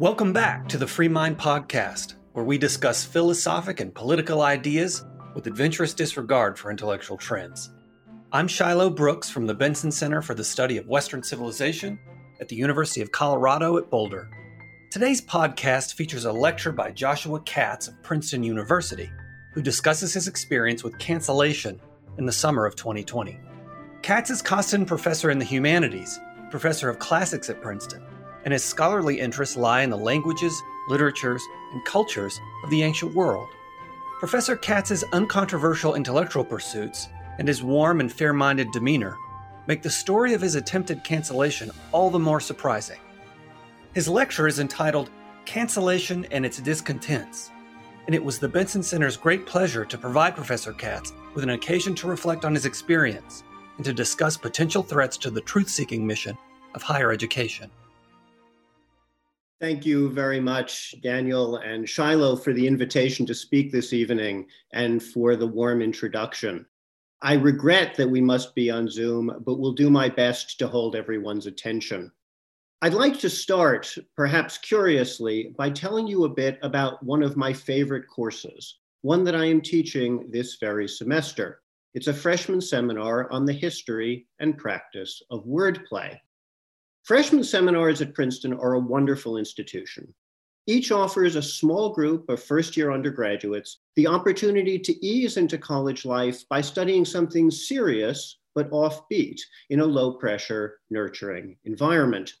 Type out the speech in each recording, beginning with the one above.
Welcome back to the Free Mind Podcast, where we discuss philosophic and political ideas with adventurous disregard for intellectual trends. I'm Shiloh Brooks from the Benson Center for the Study of Western Civilization at the University of Colorado at Boulder. Today's podcast features a lecture by Joshua Katz of Princeton University, who discusses his experience with cancellation in the summer of 2020. Katz is Costen Professor in the Humanities, Professor of Classics at Princeton, and his scholarly interests lie in the languages, literatures, and cultures of the ancient world. Professor Katz's uncontroversial intellectual pursuits and his warm and fair minded demeanor make the story of his attempted cancellation all the more surprising. His lecture is entitled Cancellation and Its Discontents, and it was the Benson Center's great pleasure to provide Professor Katz with an occasion to reflect on his experience and to discuss potential threats to the truth seeking mission of higher education. Thank you very much, Daniel and Shiloh, for the invitation to speak this evening and for the warm introduction. I regret that we must be on Zoom, but will do my best to hold everyone's attention. I'd like to start, perhaps curiously, by telling you a bit about one of my favorite courses, one that I am teaching this very semester. It's a freshman seminar on the history and practice of wordplay. Freshman seminars at Princeton are a wonderful institution. Each offers a small group of first year undergraduates the opportunity to ease into college life by studying something serious but offbeat in a low pressure, nurturing environment.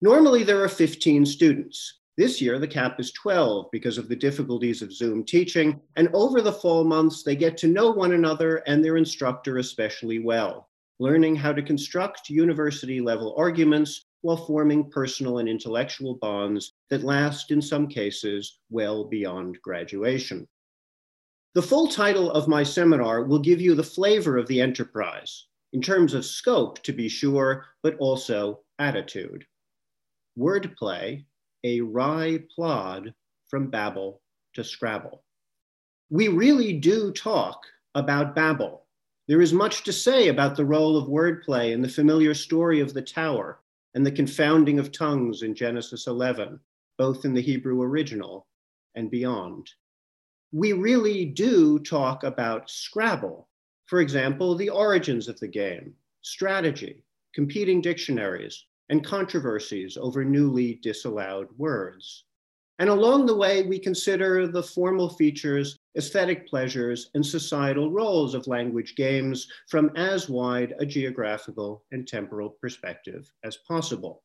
Normally, there are 15 students. This year, the cap is 12 because of the difficulties of Zoom teaching. And over the fall months, they get to know one another and their instructor especially well, learning how to construct university level arguments while forming personal and intellectual bonds that last, in some cases, well beyond graduation. The full title of my seminar will give you the flavor of the enterprise, in terms of scope, to be sure, but also attitude. Wordplay, a wry plod from Babel to Scrabble. We really do talk about Babel. There is much to say about the role of wordplay in the familiar story of the tower, and the confounding of tongues in Genesis 11, both in the Hebrew original and beyond. We really do talk about Scrabble. For example, the origins of the game, strategy, competing dictionaries, and controversies over newly disallowed words. And along the way, we consider the formal features, aesthetic pleasures, and societal roles of language games from as wide a geographical and temporal perspective as possible.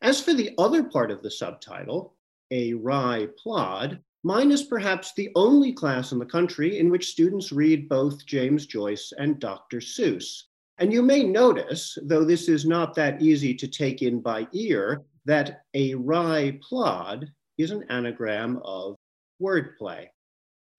As for the other part of the subtitle, a wry plod, mine is perhaps the only class in the country in which students read both James Joyce and Dr. Seuss. And you may notice, though this is not that easy to take in by ear, that a wry plod is an anagram of wordplay.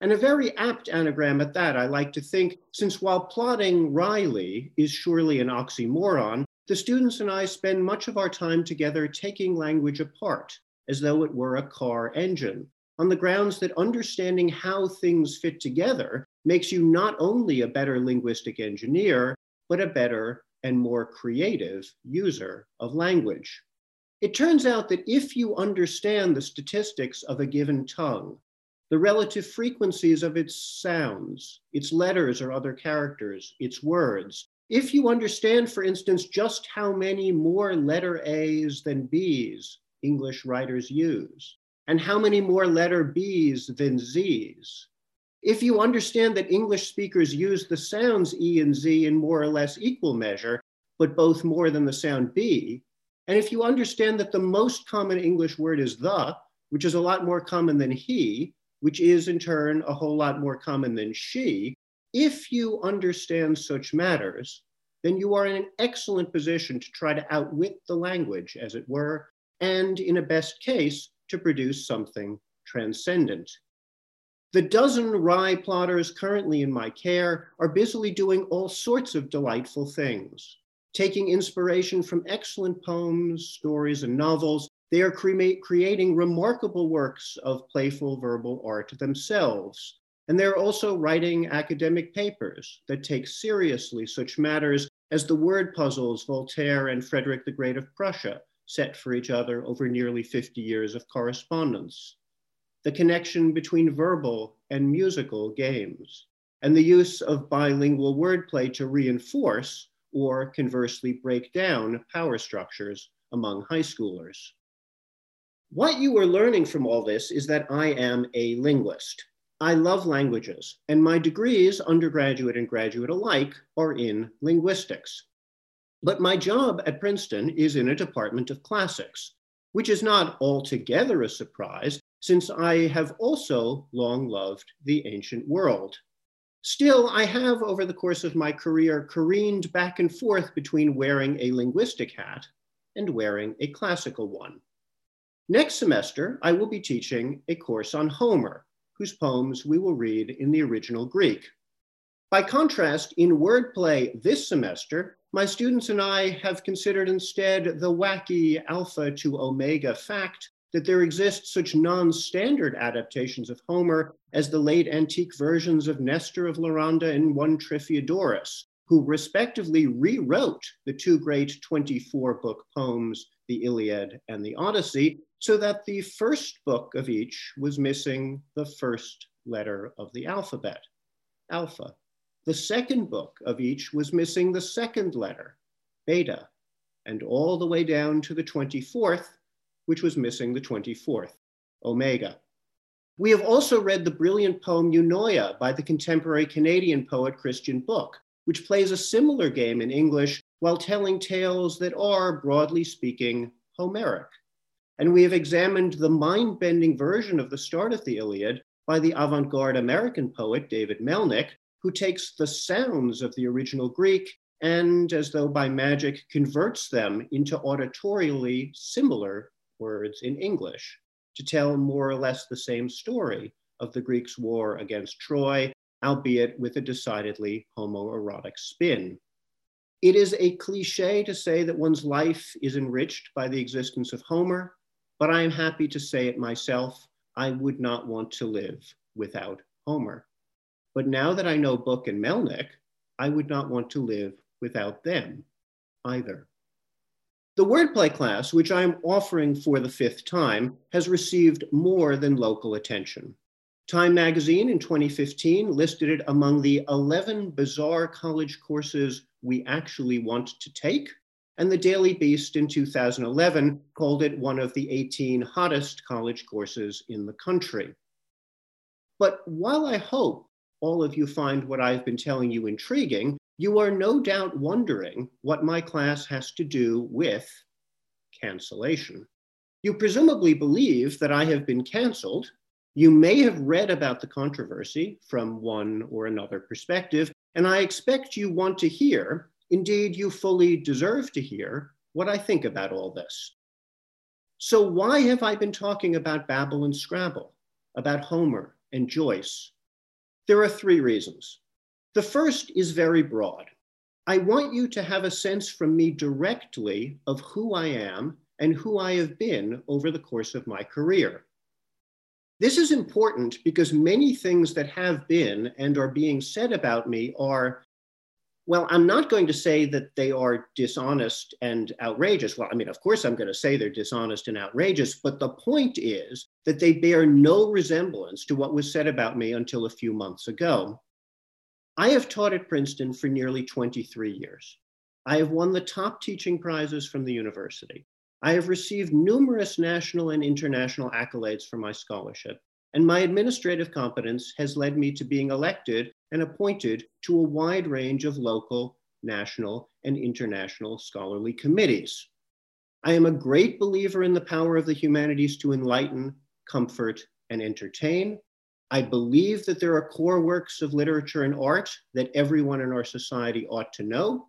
And a very apt anagram at that, I like to think, since while plotting Riley is surely an oxymoron, the students and I spend much of our time together taking language apart, as though it were a car engine, on the grounds that understanding how things fit together makes you not only a better linguistic engineer, but a better and more creative user of language. It turns out that if you understand the statistics of a given tongue, the relative frequencies of its sounds, its letters or other characters, its words, if you understand, for instance, just how many more letter A's than B's English writers use, and how many more letter B's than Z's, if you understand that English speakers use the sounds E and Z in more or less equal measure, but both more than the sound B, and if you understand that the most common English word is the, which is a lot more common than he, which is in turn a whole lot more common than she, if you understand such matters, then you are in an excellent position to try to outwit the language, as it were, and in a best case, to produce something transcendent. The dozen rye plotters currently in my care are busily doing all sorts of delightful things taking inspiration from excellent poems, stories, and novels, they are cre- creating remarkable works of playful verbal art themselves. And they're also writing academic papers that take seriously such matters as the word puzzles Voltaire and Frederick the Great of Prussia set for each other over nearly 50 years of correspondence, the connection between verbal and musical games, and the use of bilingual wordplay to reinforce or conversely break down power structures among high schoolers. What you are learning from all this is that I am a linguist. I love languages, and my degrees, undergraduate and graduate alike, are in linguistics. But my job at Princeton is in a department of classics, which is not altogether a surprise since I have also long loved the ancient world. Still, I have, over the course of my career, careened back and forth between wearing a linguistic hat and wearing a classical one. Next semester, I will be teaching a course on Homer, whose poems we will read in the original Greek. By contrast, in wordplay this semester, my students and I have considered instead the wacky alpha to omega fact that there exist such non-standard adaptations of Homer as the late antique versions of Nestor of Laranda and one Tryphiodorus, who respectively rewrote the two great 24 book poems, the Iliad and the Odyssey, so that the first book of each was missing the first letter of the alphabet, alpha. The second book of each was missing the second letter, beta, and all the way down to the 24th, which was missing the 24th, omega. We have also read the brilliant poem Eunoia by the contemporary Canadian poet Christian Bök, which plays a similar game in English while telling tales that are, broadly speaking, Homeric. And we have examined the mind bending version of the start of the Iliad by the avant garde American poet David Melnick, who takes the sounds of the original Greek and, as though by magic, converts them into auditorially similar words in English to tell more or less the same story of the Greeks' war against Troy, albeit with a decidedly homoerotic spin. It is a cliche to say that one's life is enriched by the existence of Homer, but I am happy to say it myself. I would not want to live without Homer. But now that I know Bök and Melnick, I would not want to live without them either. The wordplay class, which I'm offering for the fifth time, has received more than local attention. Time magazine in 2015 listed it among the 11 bizarre college courses we actually want to take, and the Daily Beast in 2011 called it one of the 18 hottest college courses in the country. But while I hope all of you find what I've been telling you intriguing, you are no doubt wondering what my class has to do with cancellation. You presumably believe that I have been canceled. You may have read about the controversy from one or another perspective, and I expect you want to hear Indeed, you fully deserve to hear what I think about all this. So, why have I been talking about Babel and Scrabble, about Homer and Joyce? There are three reasons. The first is very broad. I want you to have a sense from me directly of who I am and who I have been over the course of my career. This is important because many things that have been and are being said about me are well, I'm not going to say that they are dishonest and outrageous. Well, I mean, of course, I'm going to say they're dishonest and outrageous, but the point is that they bear no resemblance to what was said about me until a few months ago. I have taught at Princeton for nearly 23 years. I have won the top teaching prizes from the university. I have received numerous national and international accolades for my scholarship and my administrative competence has led me to being elected and appointed to a wide range of local, national, and international scholarly committees. I am a great believer in the power of the humanities to enlighten, comfort, and entertain. I believe that there are core works of literature and art that everyone in our society ought to know.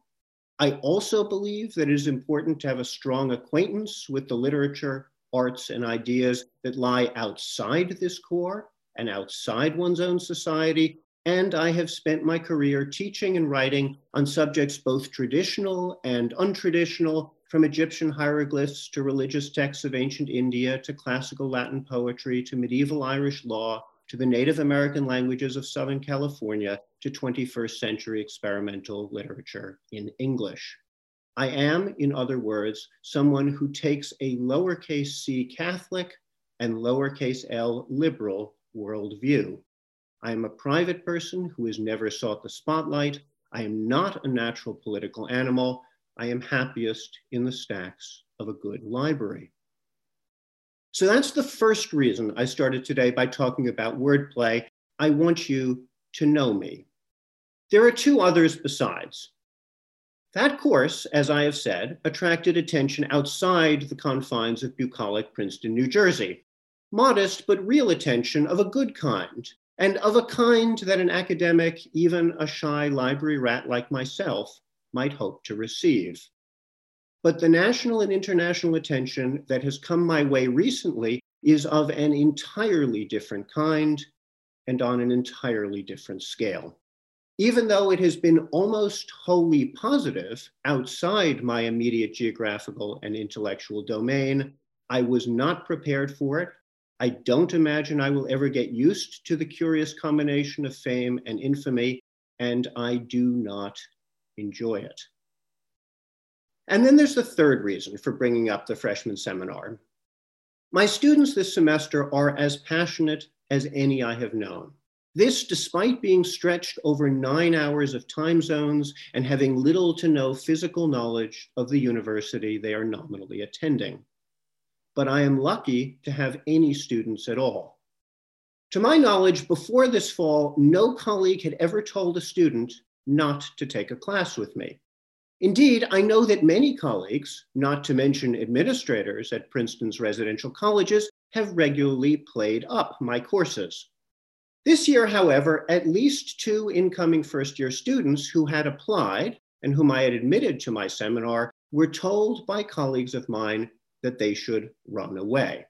I also believe that it is important to have a strong acquaintance with the literature, arts and ideas that lie outside this core and outside one's own society. And I have spent my career teaching and writing on subjects both traditional and untraditional, from Egyptian hieroglyphs to religious texts of ancient India to classical Latin poetry to medieval Irish law to the Native American languages of Southern California to 21st century experimental literature in English. I am, in other words, someone who takes a lowercase c Catholic and lowercase l liberal worldview. I am a private person who has never sought the spotlight. I am not a natural political animal. I am happiest in the stacks of a good library. So that's the first reason I started today by talking about wordplay. I want you to know me. There are two others besides. That course, as I have said, attracted attention outside the confines of bucolic Princeton, New Jersey. Modest but real attention of a good kind, and of a kind that an academic, even a shy library rat like myself, might hope to receive. But the national and international attention that has come my way recently is of an entirely different kind and on an entirely different scale. Even though it has been almost wholly positive outside my immediate geographical and intellectual domain, I was not prepared for it. I don't imagine I will ever get used to the curious combination of fame and infamy, and I do not enjoy it. And then there's the third reason for bringing up the freshman seminar. My students this semester are as passionate as any I have known. This despite being stretched over nine hours of time zones and having little to no physical knowledge of the university they are nominally attending. But I am lucky to have any students at all. To my knowledge, before this fall, no colleague had ever told a student not to take a class with me. Indeed, I know that many colleagues, not to mention administrators at Princeton's residential colleges, have regularly played up my courses. This year, however, at least two incoming first year students who had applied and whom I had admitted to my seminar were told by colleagues of mine that they should run away.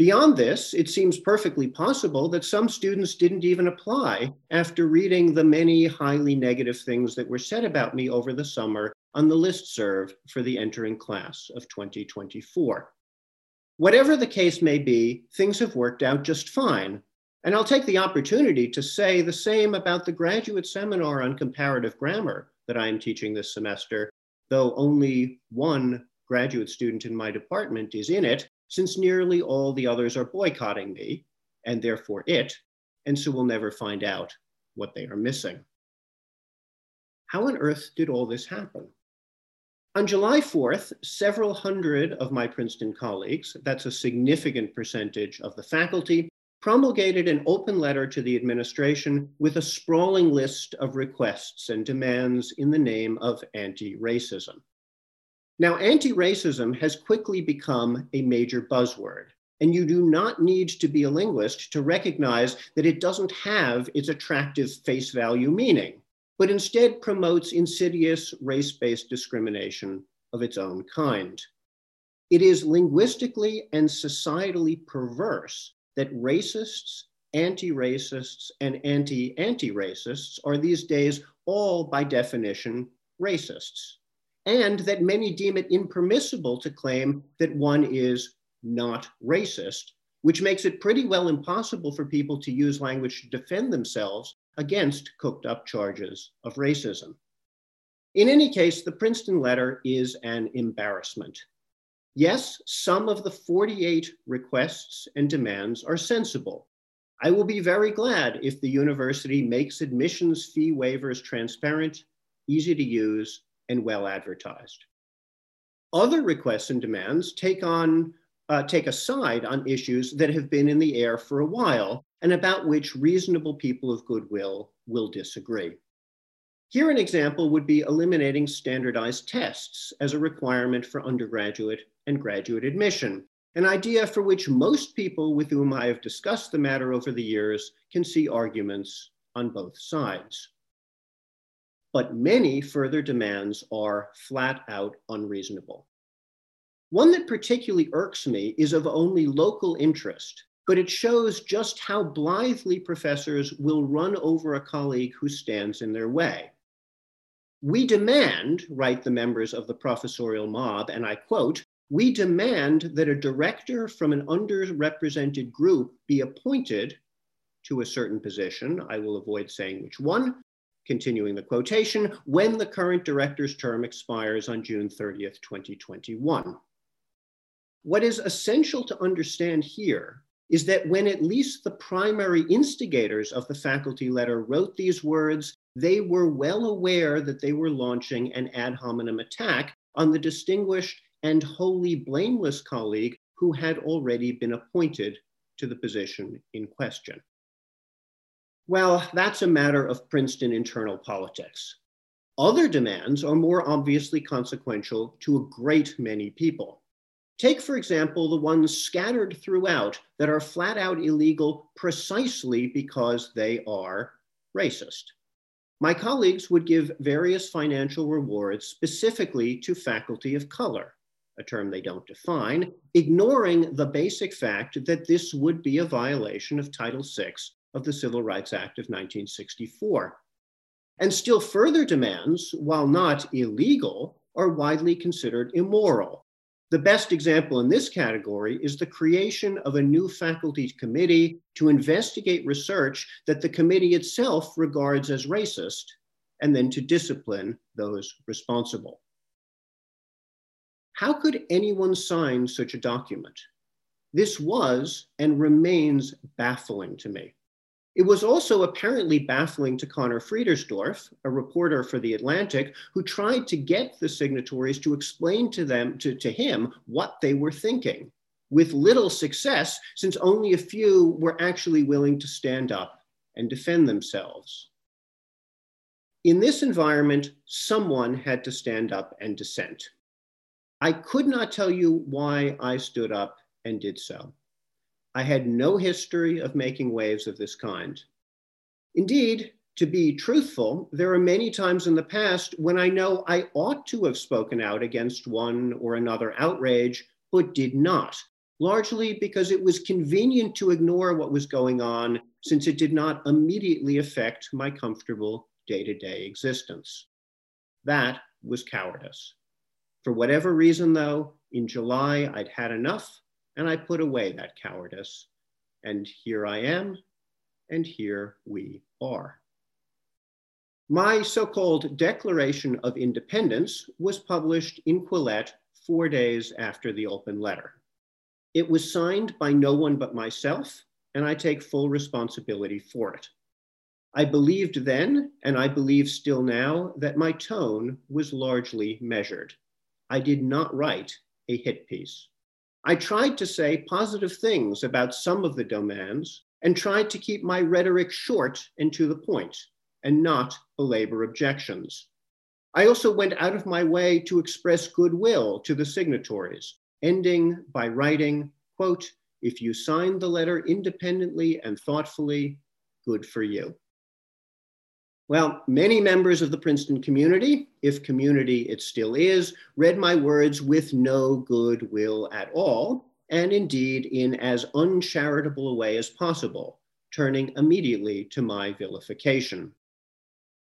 Beyond this, it seems perfectly possible that some students didn't even apply after reading the many highly negative things that were said about me over the summer on the list serve for the entering class of 2024. Whatever the case may be, things have worked out just fine. And I'll take the opportunity to say the same about the graduate seminar on comparative grammar that I am teaching this semester, though only one graduate student in my department is in it, since nearly all the others are boycotting me, and therefore it, and so we'll never find out what they are missing. How on earth did all this happen? On July 4th, several hundred of my Princeton colleagues, that's a significant percentage of the faculty, promulgated an open letter to the administration with a sprawling list of requests and demands in the name of anti-racism. Now, anti racism has quickly become a major buzzword, and you do not need to be a linguist to recognize that it doesn't have its attractive face value meaning, but instead promotes insidious race based discrimination of its own kind. It is linguistically and societally perverse that racists, anti racists, and anti anti racists are these days all by definition racists and that many deem it impermissible to claim that one is not racist, which makes it pretty well impossible for people to use language to defend themselves against cooked up charges of racism. In any case, the Princeton letter is an embarrassment. Yes, some of the 48 requests and demands are sensible. I will be very glad if the university makes admissions fee waivers transparent, easy to use, and well advertised. Other requests and demands take on uh, take a side on issues that have been in the air for a while and about which reasonable people of goodwill will disagree. Here, an example would be eliminating standardized tests as a requirement for undergraduate and graduate admission, an idea for which most people with whom I have discussed the matter over the years can see arguments on both sides but many further demands are flat out unreasonable. One that particularly irks me is of only local interest, but it shows just how blithely professors will run over a colleague who stands in their way. We demand, write the members of the professorial mob, and I quote, we demand that a director from an underrepresented group be appointed to a certain position, I will avoid saying which one, continuing the quotation, when the current director's term expires on June 30th, 2021. What is essential to understand here is that when at least the primary instigators of the faculty letter wrote these words, they were well aware that they were launching an ad hominem attack on the distinguished and wholly blameless colleague who had already been appointed to the position in question. Well, that's a matter of Princeton internal politics. Other demands are more obviously consequential to a great many people. Take, for example, the ones scattered throughout that are flat out illegal precisely because they are racist. My colleagues would give various financial rewards specifically to faculty of color, a term they don't define, ignoring the basic fact that this would be a violation of Title VI of the Civil Rights Act of 1964. And still further demands, while not illegal, are widely considered immoral, the best example in this category is the creation of a new faculty committee to investigate research that the committee itself regards as racist, and then to discipline those responsible. How could anyone sign such a document? This was and remains baffling to me. It was also apparently baffling to Conor Friedersdorf, a reporter for The Atlantic, who tried to get the signatories to explain to them, to, to him, what they were thinking, with little success, since only a few were actually willing to stand up and defend themselves. In this environment, someone had to stand up and dissent. I could not tell you why I stood up and did so. I had no history of making waves of this kind. Indeed, to be truthful, there are many times in the past when I know I ought to have spoken out against one or another outrage, but did not, largely because it was convenient to ignore what was going on since it did not immediately affect my comfortable day to day existence. That was cowardice. For whatever reason, though, in July, I'd had enough and I put away that cowardice. And here I am, and here we are. My so called Declaration of Independence was published in Quillette four days after the open letter. It was signed by no one but myself, and I take full responsibility for it. I believed then, and I believe still now, that my tone was largely measured. I did not write a hit piece. I tried to say positive things about some of the domains and tried to keep my rhetoric short and to the point and not belabor objections. I also went out of my way to express goodwill to the signatories, ending by writing, quote, if you signed the letter independently and thoughtfully, good for you. Well, many members of the Princeton community, if community it still is, read my words with no goodwill at all, and indeed in as uncharitable a way as possible, turning immediately to my vilification.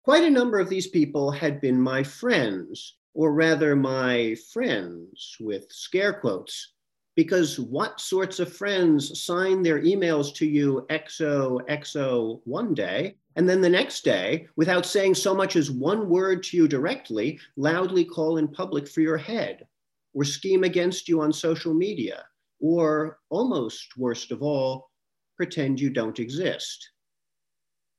Quite a number of these people had been my friends, or rather my friends with scare quotes, because what sorts of friends sign their emails to you XOXO one day and then the next day, without saying so much as one word to you directly, loudly call in public for your head, or scheme against you on social media, or almost worst of all, pretend you don't exist.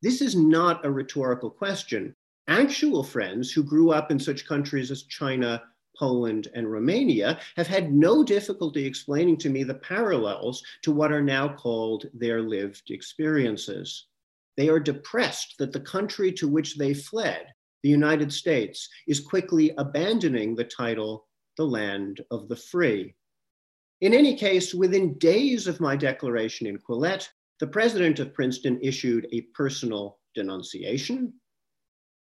This is not a rhetorical question. Actual friends who grew up in such countries as China, Poland, and Romania have had no difficulty explaining to me the parallels to what are now called their lived experiences. They are depressed that the country to which they fled, the United States, is quickly abandoning the title, the land of the free. In any case, within days of my declaration in Quillette, the president of Princeton issued a personal denunciation.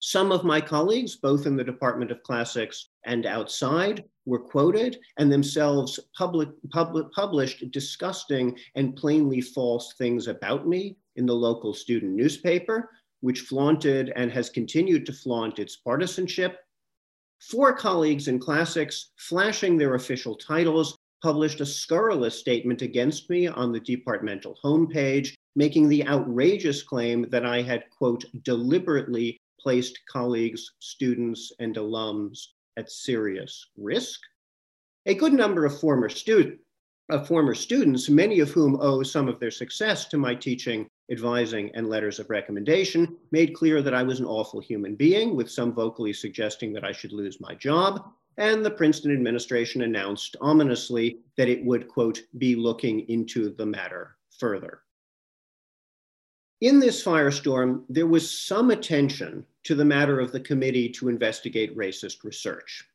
Some of my colleagues, both in the Department of Classics and outside, were quoted and themselves public, public, published disgusting and plainly false things about me in the local student newspaper, which flaunted and has continued to flaunt its partisanship. Four colleagues in classics, flashing their official titles, published a scurrilous statement against me on the departmental homepage, making the outrageous claim that I had, quote, deliberately placed colleagues, students, and alums at serious risk. A good number of former, stu- of former students, many of whom owe some of their success to my teaching, advising, and letters of recommendation, made clear that I was an awful human being, with some vocally suggesting that I should lose my job. And the Princeton administration announced ominously that it would, quote, be looking into the matter further. In this firestorm, there was some attention to the matter of the committee to investigate racist research.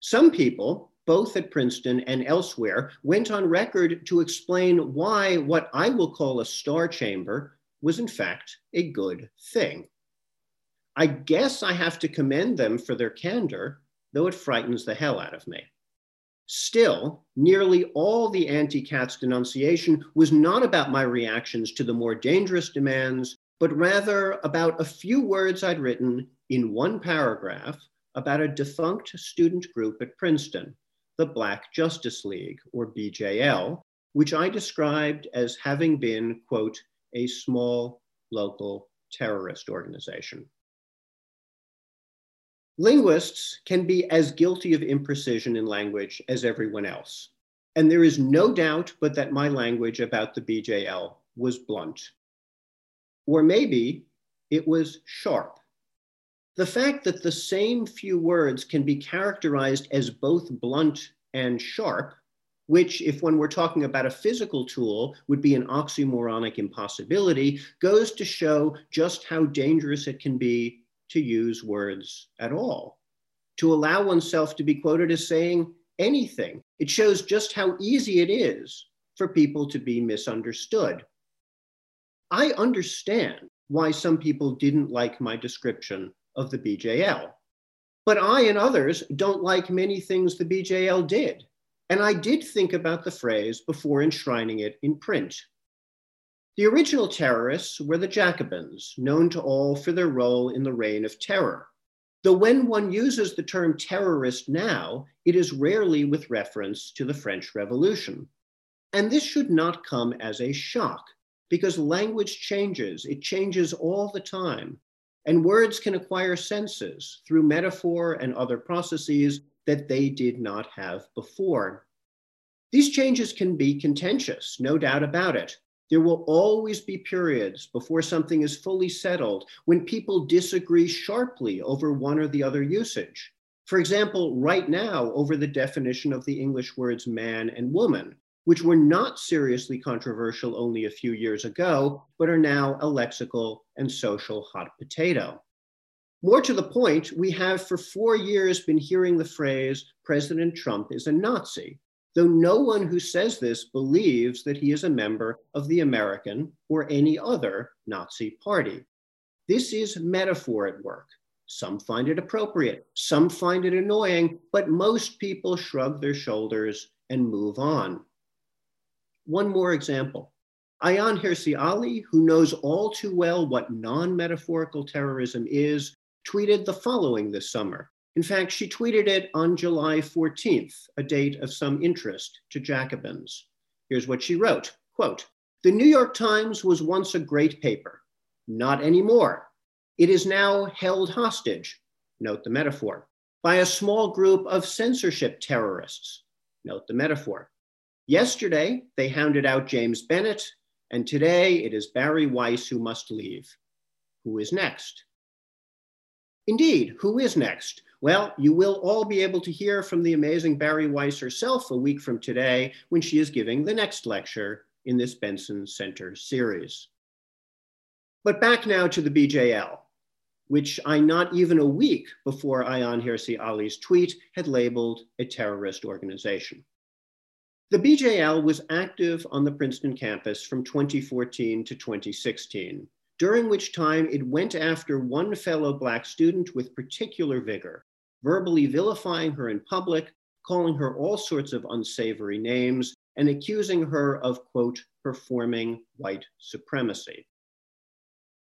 Some people, both at Princeton and elsewhere, went on record to explain why what I will call a star chamber was in fact a good thing. I guess I have to commend them for their candor, though it frightens the hell out of me. Still, nearly all the anti Katz denunciation was not about my reactions to the more dangerous demands, but rather about a few words I'd written in one paragraph about a defunct student group at Princeton, the Black Justice League, or BJL, which I described as having been, quote, a small local terrorist organization. Linguists can be as guilty of imprecision in language as everyone else. And there is no doubt but that my language about the BJL was blunt. Or maybe it was sharp. The fact that the same few words can be characterized as both blunt and sharp, which, if one were talking about a physical tool, would be an oxymoronic impossibility, goes to show just how dangerous it can be to use words at all. To allow oneself to be quoted as saying anything, it shows just how easy it is for people to be misunderstood. I understand why some people didn't like my description of the BJL, but I and others don't like many things the BJL did. And I did think about the phrase before enshrining it in print. The original terrorists were the Jacobins, known to all for their role in the Reign of Terror. Though when one uses the term terrorist now, it is rarely with reference to the French Revolution. And this should not come as a shock, because language changes, it changes all the time. And words can acquire senses through metaphor and other processes that they did not have before. These changes can be contentious, no doubt about it. There will always be periods before something is fully settled when people disagree sharply over one or the other usage. For example, right now, over the definition of the English words man and woman, which were not seriously controversial only a few years ago, but are now a lexical and social hot potato. More to the point, we have for four years been hearing the phrase President Trump is a Nazi, though no one who says this believes that he is a member of the American or any other Nazi party. This is metaphor at work. Some find it appropriate, some find it annoying, but most people shrug their shoulders and move on. One more example. Ayaan Hirsi Ali, who knows all too well what non metaphorical terrorism is, tweeted the following this summer in fact, she tweeted it on July 14th, a date of some interest to Jacobins. Here's what she wrote, quote, the New York Times was once a great paper, not anymore. It is now held hostage, note the metaphor, by a small group of censorship terrorists, note the metaphor. Yesterday, they hounded out James Bennet, and today it is Bari Weiss who must leave. Who is next? Indeed, who is next? Well, you will all be able to hear from the amazing Bari Weiss herself a week from today when she is giving the next lecture in this Benson Center series. But back now to the BJL, which I not even a week before Ayaan Hirsi Ali's tweet had labeled a terrorist organization. The BJL was active on the Princeton campus from 2014 to 2016, during which time it went after one fellow Black student with particular vigor, verbally vilifying her in public, calling her all sorts of unsavory names, and accusing her of, quote, performing white supremacy.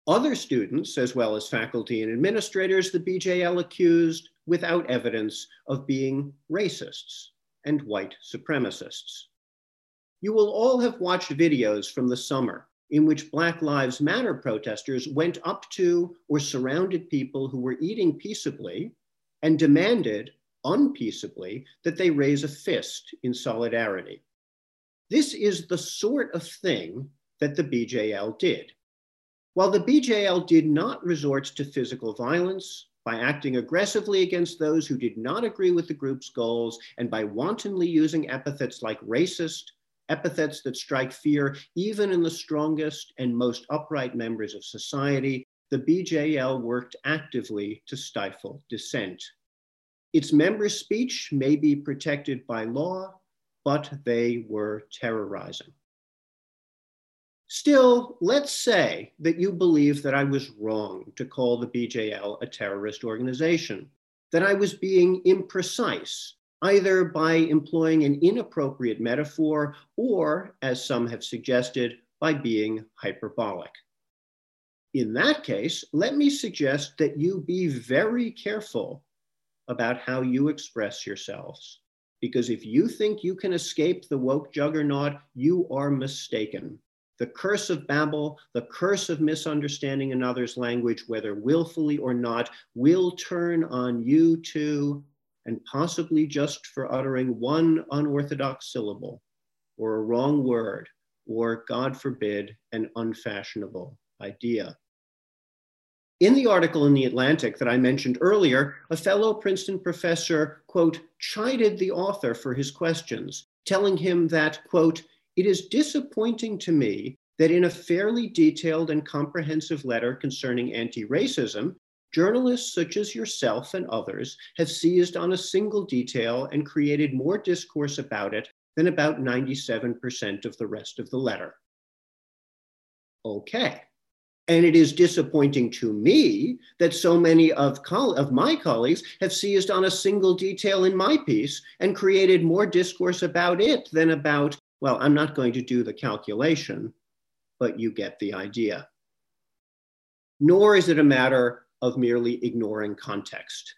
Other students, as well as faculty and administrators, the BJL accused without evidence of being racists and white supremacists. You will all have watched videos from the summer in which Black Lives Matter protesters went up to or surrounded people who were eating peaceably and demanded unpeaceably that they raise a fist in solidarity. This is the sort of thing that the BJL did. While the BJL did not resort to physical violence, by acting aggressively against those who did not agree with the group's goals, and by wantonly using epithets like racist, epithets that strike fear even in the strongest and most upright members of society, the BJL worked actively to stifle dissent. Its members' speech may be protected by law, but they were terrorizing. Still, let's say that you believe that I was wrong to call the BJL a terrorist organization, that I was being imprecise, either by employing an inappropriate metaphor or, as some have suggested, by being hyperbolic. In that case, let me suggest that you be very careful about how you express yourselves. Because if you think you can escape the woke juggernaut, you are mistaken. The curse of Babel, the curse of misunderstanding another's language, whether willfully or not, will turn on you too, and possibly just for uttering one unorthodox syllable, or a wrong word, or, God forbid, an unfashionable idea. In the article in The Atlantic that I mentioned earlier, a fellow Princeton professor, quote, chided the author for his questions, telling him that, quote, it is disappointing to me that in a fairly detailed and comprehensive letter concerning anti racism, journalists such as yourself and others have seized on a single detail and created more discourse about it than about 97% of the rest of the letter. Okay. And it is disappointing to me that so many of, of my colleagues have seized on a single detail in my piece and created more discourse about it than about, well, I'm not going to do the calculation, but you get the idea. Nor is it a matter of merely ignoring context.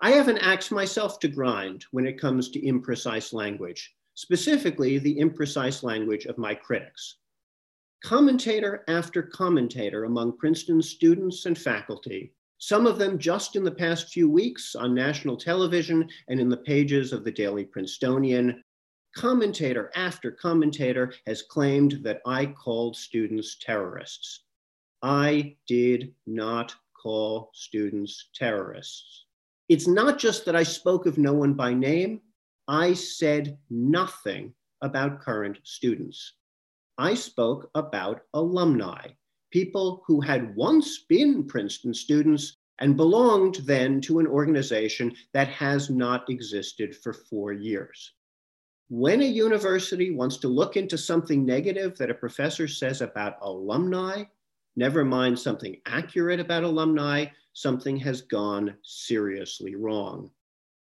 I have an axe myself to grind when it comes to imprecise language, specifically the imprecise language of my critics. Commentator after commentator among Princeton students and faculty, some of them just in the past few weeks on national television and in the pages of the Daily Princetonian, commentator after commentator has claimed that I called students terrorists. I did not call students terrorists. It's not just that I spoke of no one by name, I said nothing about current students. I spoke about alumni, people who had once been Princeton students and belonged then to an organization that has not existed for four years. When a university wants to look into something negative that a professor says about alumni, never mind something accurate about alumni, something has gone seriously wrong.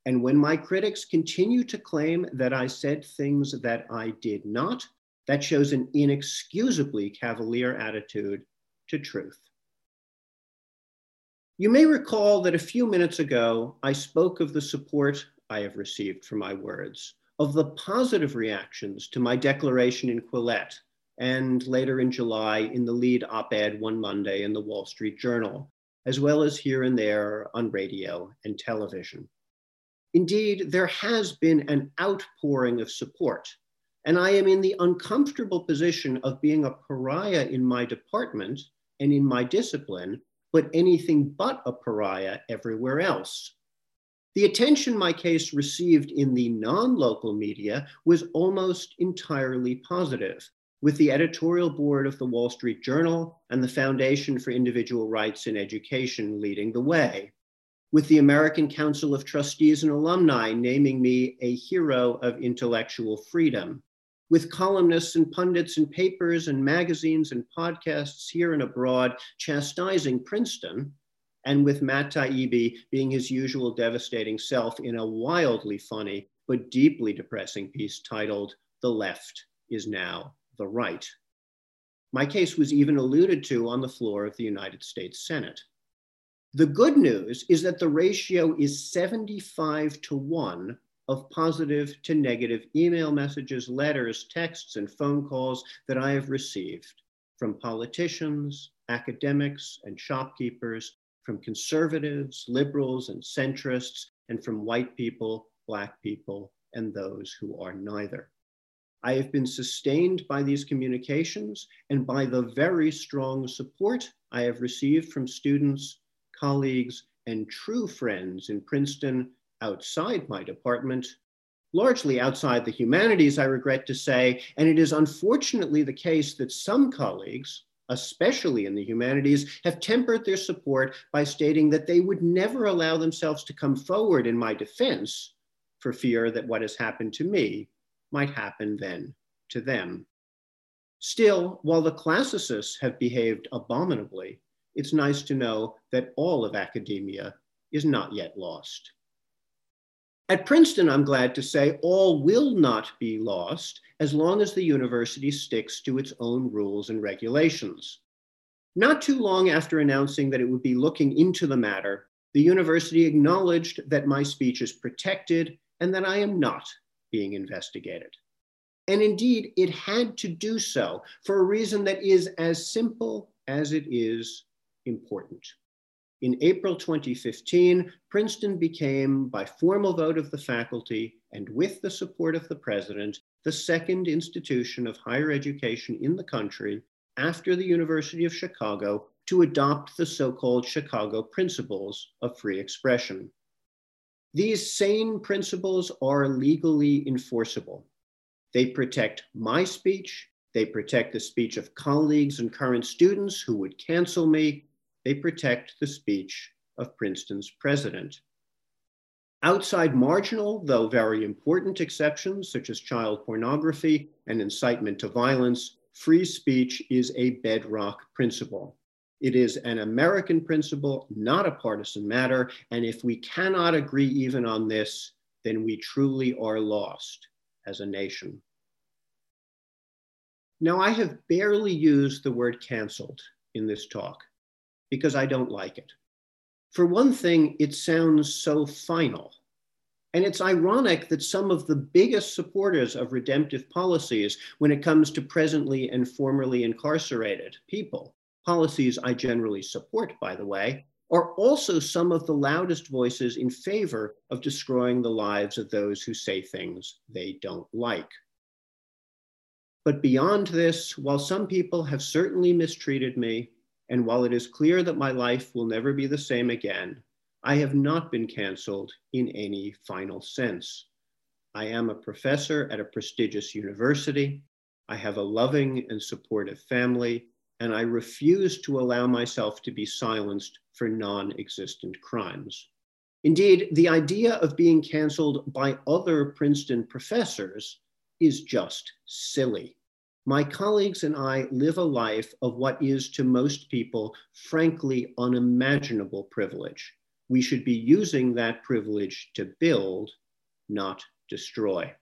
And when my critics continue to claim that I said things that I did not, that shows an inexcusably cavalier attitude to truth. You may recall that a few minutes ago, I spoke of the support I have received for my words, of the positive reactions to my declaration in Quillette, and later in July in the lead op ed one Monday in the Wall Street Journal, as well as here and there on radio and television. Indeed, there has been an outpouring of support and I am in the uncomfortable position of being a pariah in my department and in my discipline, but anything but a pariah everywhere else. The attention my case received in the non local media was almost entirely positive, with the editorial board of the Wall Street Journal and the Foundation for Individual Rights in Education leading the way, with the American Council of Trustees and Alumni naming me a hero of intellectual freedom, with columnists and pundits and papers and magazines and podcasts here and abroad chastising Princeton, and with Matt Taibbi being his usual devastating self in a wildly funny but deeply depressing piece titled The Left is Now the Right. My case was even alluded to on the floor of the United States Senate. The good news is that the ratio is 75 to 1 of positive to negative email messages, letters, texts, and phone calls that I have received. from politicians, academics, and shopkeepers, from conservatives, liberals, and centrists, and from white people, Black people, and those who are neither. I have been sustained by these communications and by the very strong support I have received from students, colleagues, and true friends in Princeton outside my department, largely outside the humanities, I regret to say, and it is unfortunately the case that some colleagues, especially in the humanities, have tempered their support by stating that they would never allow themselves to come forward in my defense for fear that what has happened to me might happen then to them. Still, while the classicists have behaved abominably, it's nice to know that all of academia is not yet lost. At Princeton, I'm glad to say, all will not be lost as long as the university sticks to its own rules and regulations. Not too long after announcing that it would be looking into the matter, the university acknowledged that my speech is protected and that I am not being investigated. And indeed, it had to do so for a reason that is as simple as it is important. In April 2015, Princeton became, by formal vote of the faculty and with the support of the president, the second institution of higher education in the country after the University of Chicago to adopt the so called Chicago Principles of Free Expression. These same principles are legally enforceable. They protect my speech, they protect the speech of colleagues and current students who would cancel me, they protect the speech of Princeton's president. Outside marginal, though very important exceptions, such as child pornography and incitement to violence, free speech is a bedrock principle. It is an American principle, not a partisan matter. And if we cannot agree even on this, then we truly are lost as a nation. Now, I have barely used the word canceled in this talk because I don't like it. For one thing, it sounds so final. And it's ironic that some of the biggest supporters of redemptive policies when it comes to presently and formerly incarcerated people, policies I generally support, by the way, are also some of the loudest voices in favor of destroying the lives of those who say things they don't like. But beyond this, while some people have certainly mistreated me, and while it is clear that my life will never be the same again, I have not been canceled in any final sense. I am a professor at a prestigious university. I have a loving and supportive family, and I refuse to allow myself to be silenced for non existent crimes. Indeed, the idea of being canceled by other Princeton professors is just silly. My colleagues and I live a life of what is to most people, frankly, unimaginable privilege. We should be using that privilege to build, not destroy.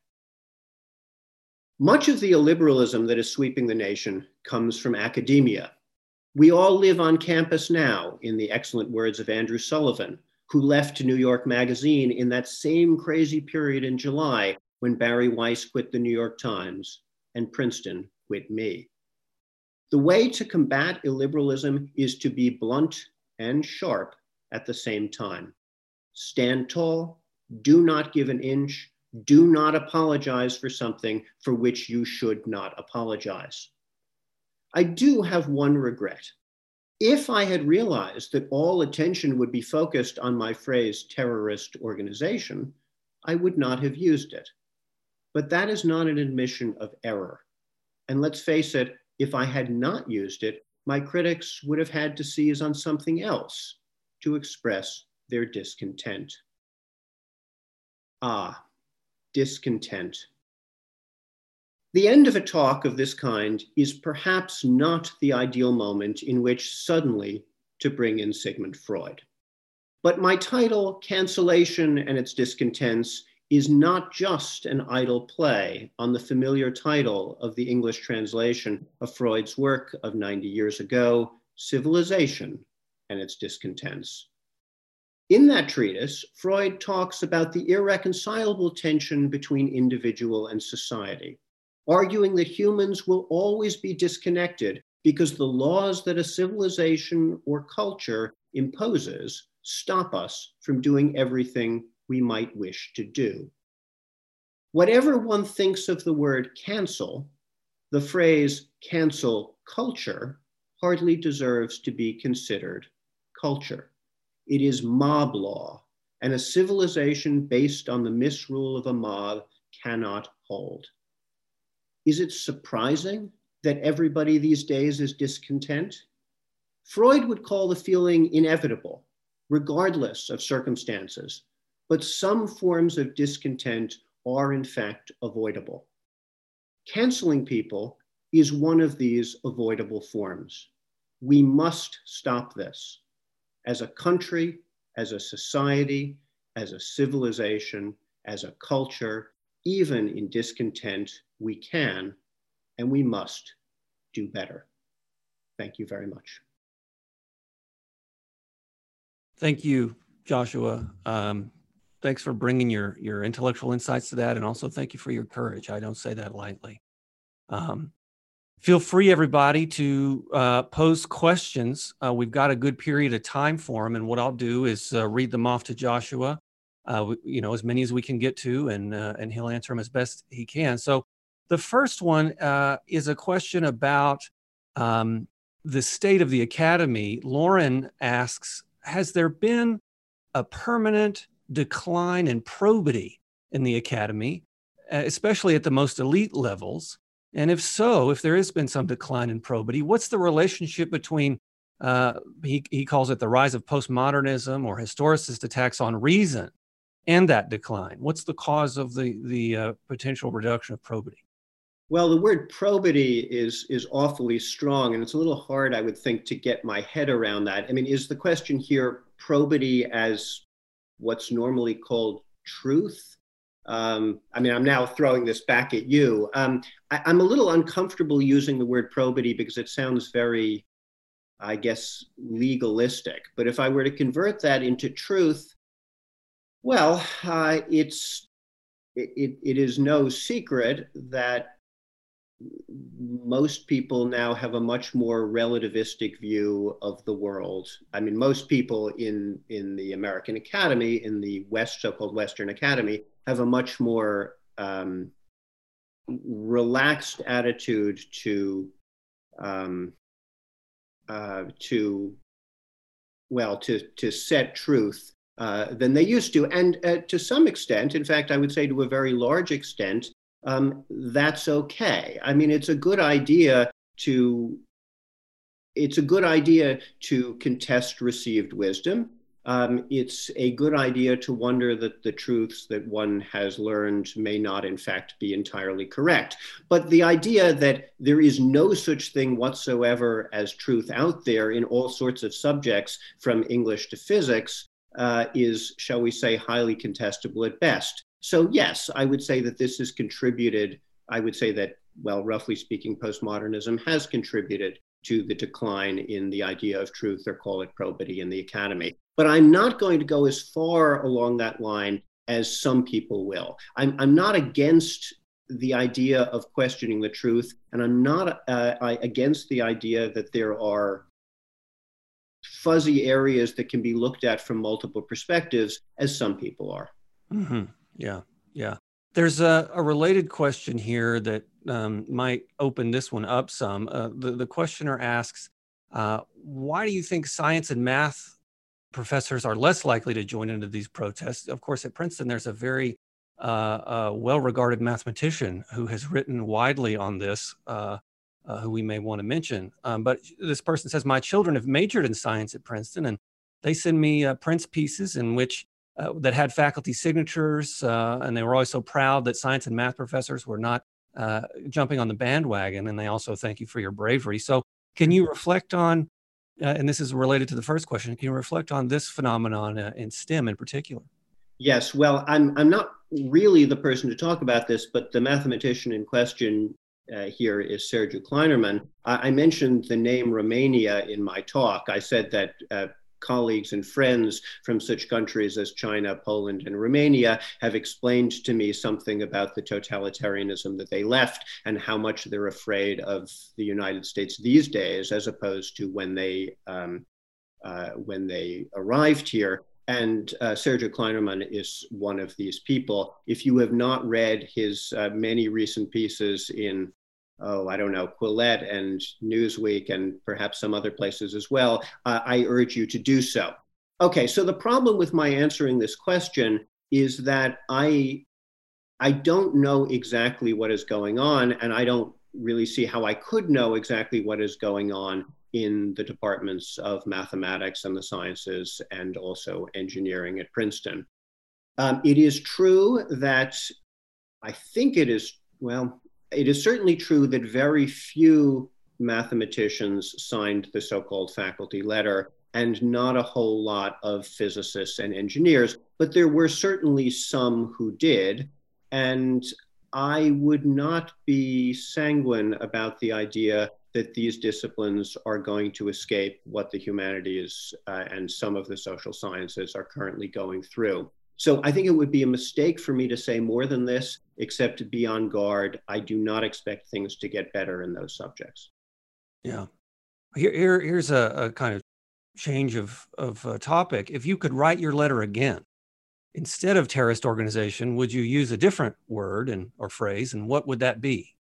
Much of the illiberalism that is sweeping the nation comes from academia. We all live on campus now, in the excellent words of Andrew Sullivan, who left New York Magazine in that same crazy period in July when Bari Weiss quit the New York Times and Princeton with me. The way to combat illiberalism is to be blunt and sharp at the same time. Stand tall, do not give an inch, do not apologize for something for which you should not apologize. I do have one regret. If I had realized that all attention would be focused on my phrase terrorist organization, I would not have used it. But that is not an admission of error. And let's face it, if I had not used it, my critics would have had to seize on something else to express their discontent. Ah, discontent. The end of a talk of this kind is perhaps not the ideal moment in which suddenly to bring in Sigmund Freud. But my title, Cancellation and its Discontents, is not just an idle play on the familiar title of the English translation of Freud's work of 90 years ago, Civilization and its Discontents. In that treatise, Freud talks about the irreconcilable tension between individual and society, arguing that humans will always be disconnected because the laws that a civilization or culture imposes stop us from doing everything we might wish to do. Whatever one thinks of the word cancel, the phrase cancel culture hardly deserves to be considered culture. It is mob law, and a civilization based on the misrule of a mob cannot hold. Is it surprising that everybody these days is discontent? Freud would call the feeling inevitable, regardless of circumstances, but some forms of discontent are in fact avoidable. Canceling people is one of these avoidable forms. We must stop this as a country, as a society, as a civilization, as a culture, even in discontent, we can and we must do better. Thank you very much. Thank you, Joshua. Um, thanks for bringing your your intellectual insights to that, and also thank you for your courage. I don't say that lightly. Um, feel free, everybody, to uh, pose questions. Uh, we've got a good period of time for them, and what I'll do is uh, read them off to Joshua. Uh, you know, as many as we can get to, and uh, and he'll answer them as best he can. So, the first one uh, is a question about um, the state of the academy. Lauren asks, has there been a permanent decline in probity in the academy, especially at the most elite levels? And if so, if there has been some decline in probity, what's the relationship between, uh, he, he calls it the rise of postmodernism or historicist attacks on reason and that decline? What's the cause of the, the uh, potential reduction of probity? Well, the word probity is is awfully strong, and it's a little hard, I would think, to get my head around that. I mean, is the question here probity as what's normally called truth? Um, I mean, I'm now throwing this back at you. Um, I, I'm a little uncomfortable using the word probity because it sounds very, I guess, legalistic. But if I were to convert that into truth, well, uh, it's it, it is no secret that most people now have a much more relativistic view of the world. I mean, most people in in the American Academy, in the West, so-called Western Academy, have a much more um, relaxed attitude to um, uh, to well to to set truth uh, than they used to, and uh, to some extent, in fact, I would say to a very large extent, um, that's okay. I mean, it's a good idea to it's a good idea to contest received wisdom. Um, it's a good idea to wonder that the truths that one has learned may not, in fact, be entirely correct. But the idea that there is no such thing whatsoever as truth out there in all sorts of subjects, from English to physics, uh, is, shall we say, highly contestable at best. So, yes, I would say that this has contributed. I would say that, well, roughly speaking, postmodernism has contributed to the decline in the idea of truth, or call it probity, in the academy. But I'm not going to go as far along that line as some people will. I'm, I'm not against the idea of questioning the truth, and I'm not uh, I, against the idea that there are fuzzy areas that can be looked at from multiple perspectives, as some people are. Mm-hmm. Yeah, yeah. There's a, a related question here that um, might open this one up some. Uh, the, the questioner asks, uh, why do you think science and math professors are less likely to join into these protests? Of course, at Princeton, there's a very uh, uh well regarded mathematician who has written widely on this, uh, uh, who we may want to mention. Um, but this person says, My children have majored in science at Princeton, and they send me Prince pieces in which uh, that had faculty signatures, uh, and they were always so proud that science and math professors were not uh, jumping on the bandwagon. And they also thank you for your bravery. So, can you reflect on, uh, and this is related to the first question, can you reflect on this phenomenon uh, in STEM in particular? Yes, well, I'm, I'm not really the person to talk about this, but the mathematician in question uh, here is Sergiu Klainerman. I, I, mentioned the name Romania in my talk. I said that uh, colleagues and friends from such countries as China, Poland, and Romania have explained to me something about the totalitarianism that they left and how much they're afraid of the United States these days, as opposed to when they um, uh, when they arrived here. And uh, Sergiu Klainerman is one of these people. If you have not read his uh, many recent pieces in oh, I don't know, Quillette and Newsweek and perhaps some other places as well, uh, I urge you to do so. Okay, so the problem with my answering this question is that I, I don't know exactly what is going on, and I don't really see how I could know exactly what is going on in the departments of mathematics and the sciences and also engineering at Princeton. Um, it is true that I think it is, well, it is certainly true that very few mathematicians signed the so called faculty letter, and not a whole lot of physicists and engineers, but there were certainly some who did. And I would not be sanguine about the idea that these disciplines are going to escape what the humanities uh, and some of the social sciences are currently going through. So I think it would be a mistake for me to say more than this, except to be on guard. I do not expect things to get better in those subjects. Yeah. Here, here here's a, a, kind of change of, of uh, topic. If you could write your letter again, instead of terrorist organization, would you use a different word and or phrase, and what would that be?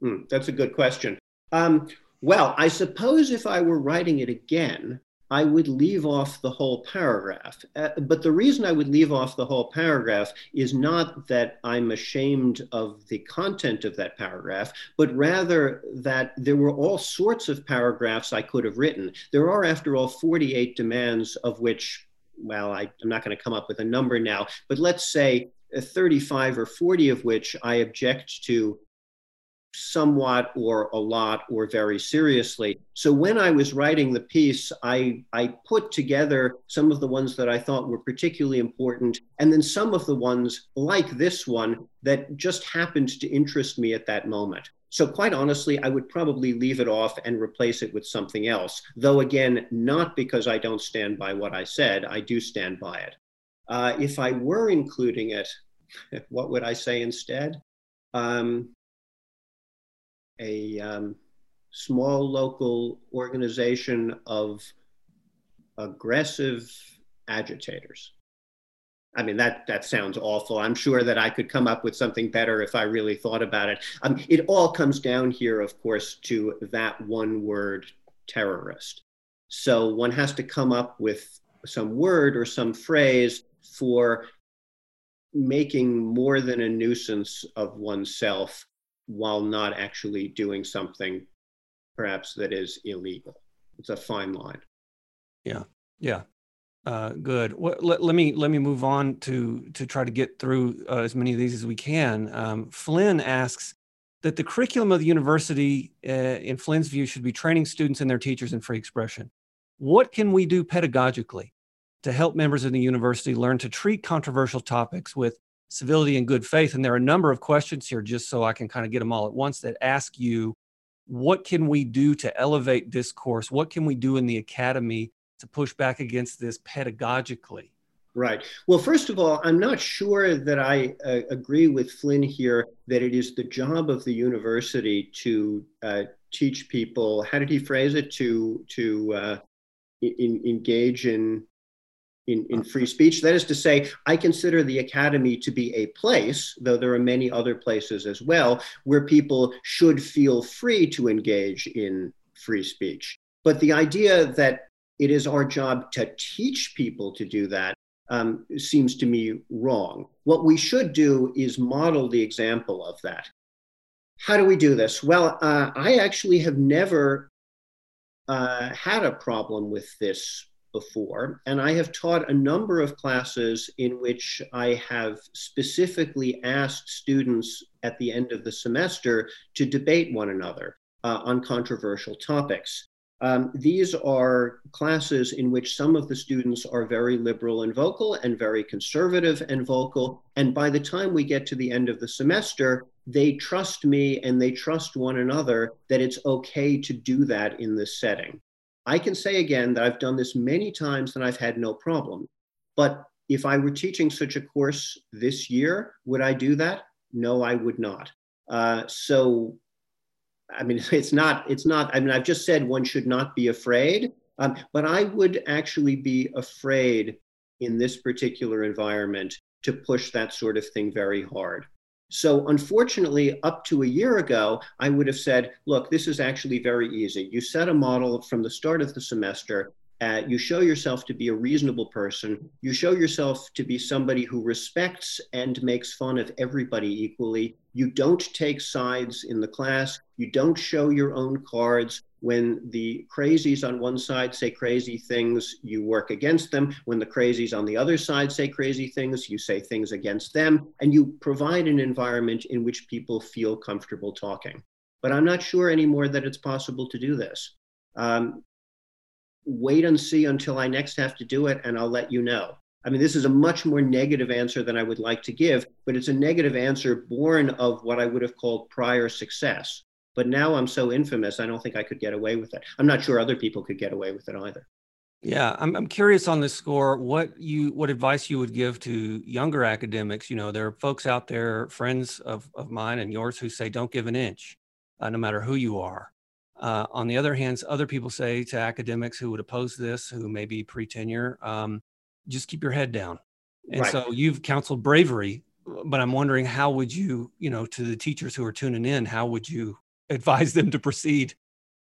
Hmm, that's a good question. Um, well, I suppose if I were writing it again, I would leave off the whole paragraph. Uh, but the reason I would leave off the whole paragraph is not that I'm ashamed of the content of that paragraph, but rather that there were all sorts of paragraphs I could have written. There are, after all, 48 demands, of which, well, I, am not going to come up with a number now, but let's say 35 or 40 of which I object to somewhat or a lot or very seriously. So when I was writing the piece, I, I put together some of the ones that I thought were particularly important, and then some of the ones like this one that just happened to interest me at that moment. So, quite honestly, I would probably leave it off and replace it with something else. Though, again, not because I don't stand by what I said, I do stand by it. Uh, if I were including it, what would I say instead? Um, a um, small local organization of aggressive agitators. I mean, that, that sounds awful. I'm sure that I could come up with something better if I really thought about it. Um, it all comes down here, of course, to that one word, terrorist. So one has to come up with some word or some phrase for making more than a nuisance of oneself while not actually doing something perhaps that is illegal. It's a fine line. Yeah. Yeah. Uh, good. Well, let, let, me let me move on to to try to get through uh, as many of these as we can. Um, Flynn asks that the curriculum of the university, uh, in Flynn's view, should be training students and their teachers in free expression. What can we do pedagogically to help members of the university learn to treat controversial topics with civility and good faith. And there are a number of questions here, just so I can kind of get them all at once, that ask you what can we do to elevate discourse? What can we do in the academy to push back against this pedagogically? Right. Well, first of all, I'm not sure that I uh, agree with Flynn here that it is the job of the university to uh, teach people. How did he phrase it? To to uh, in, engage in in, in free speech. That is to say, I consider the academy to be a place, though there are many other places as well, where people should feel free to engage in free speech. But the idea that it is our job to teach people to do that um, seems to me wrong. What we should do is model the example of that. How do we do this? Well, uh, I actually have never uh, had a problem with this before, and I have taught a number of classes in which I have specifically asked students at the end of the semester to debate one another uh, on controversial topics. Um, these are classes in which some of the students are very liberal and vocal and very conservative and vocal. And by the time we get to the end of the semester, they trust me and they trust one another that it's okay to do that in this setting. I can say again that I've done this many times and I've had no problem. But if I were teaching such a course this year, would I do that? No, I would not. Uh, so, I mean, it's not, it's not, I mean, I've just said one should not be afraid, um, but I would actually be afraid in this particular environment to push that sort of thing very hard. So, unfortunately, up to a year ago, I would have said, look, this is actually very easy. You set a model from the start of the semester. Uh, you show yourself to be a reasonable person. You show yourself to be somebody who respects and makes fun of everybody equally. You don't take sides in the class. You don't show your own cards. When the crazies on one side say crazy things, you work against them. When the crazies on the other side say crazy things, you say things against them. And you provide an environment in which people feel comfortable talking. But I'm not sure anymore that it's possible to do this. Um, wait and see until I next have to do it, and I'll let you know. I mean, this is a much more negative answer than I would like to give, but it's a negative answer born of what I would have called prior success. But now I'm so infamous, I don't think I could get away with it. I'm not sure other people could get away with it either. Yeah, I'm, I'm curious on this score. What you what advice you would give to younger academics? You know, there are folks out there, friends of, of mine and yours, who say don't give an inch, uh, no matter who you are. Uh, on the other hand, other people say to academics who would oppose this, who may be pre-tenure, um, just keep your head down. And right. so you've counseled bravery, but I'm wondering how would you, you know, to the teachers who are tuning in, how would you advise them to proceed?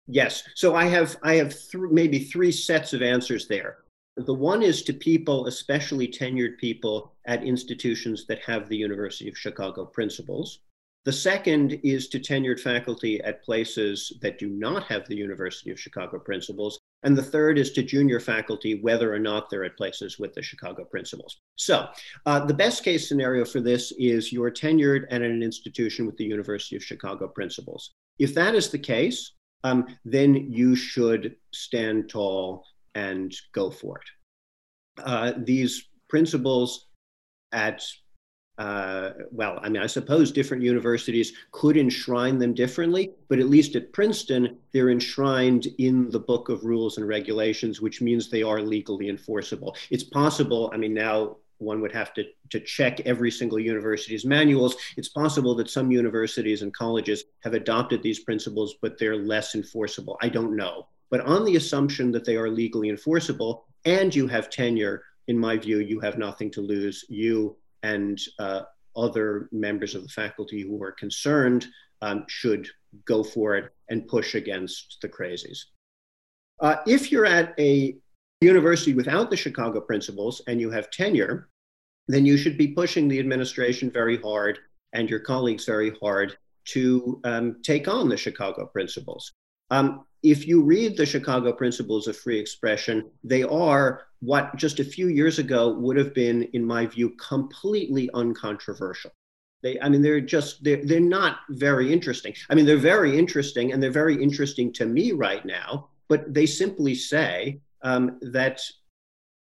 Yes. So I have I have th- maybe three sets of answers there. The one is to people, especially tenured people at institutions that have the University of Chicago principles. The second is to tenured faculty at places that do not have the University of Chicago principles. And the third is to junior faculty, whether or not they're at places with the Chicago principles. So, uh, the best case scenario for this is you're tenured at an institution with the University of Chicago principles. If that is the case, um, then you should stand tall and go for it. Uh, these principles at uh, well, I mean, I suppose different universities could enshrine them differently, but at least at Princeton, they're enshrined in the book of rules and regulations, which means they are legally enforceable. It's possible, I mean, now one would have to, to check every single university's manuals. It's possible that some universities and colleges have adopted these principles, but they're less enforceable. I don't know. But on the assumption that they are legally enforceable and you have tenure, in my view, you have nothing to lose. You and uh, other members of the faculty who are concerned um, should go for it and push against the crazies. Uh, if you're at a university without the Chicago principles and you have tenure, then you should be pushing the administration very hard and your colleagues very hard to um, take on the Chicago principles. Um, if you read the Chicago Principles of Free Expression, they are what just a few years ago would have been, in my view, completely uncontroversial. They, I mean, they're just, they're, they're not very interesting. I mean, they're very interesting and they're very interesting to me right now, but they simply say um, that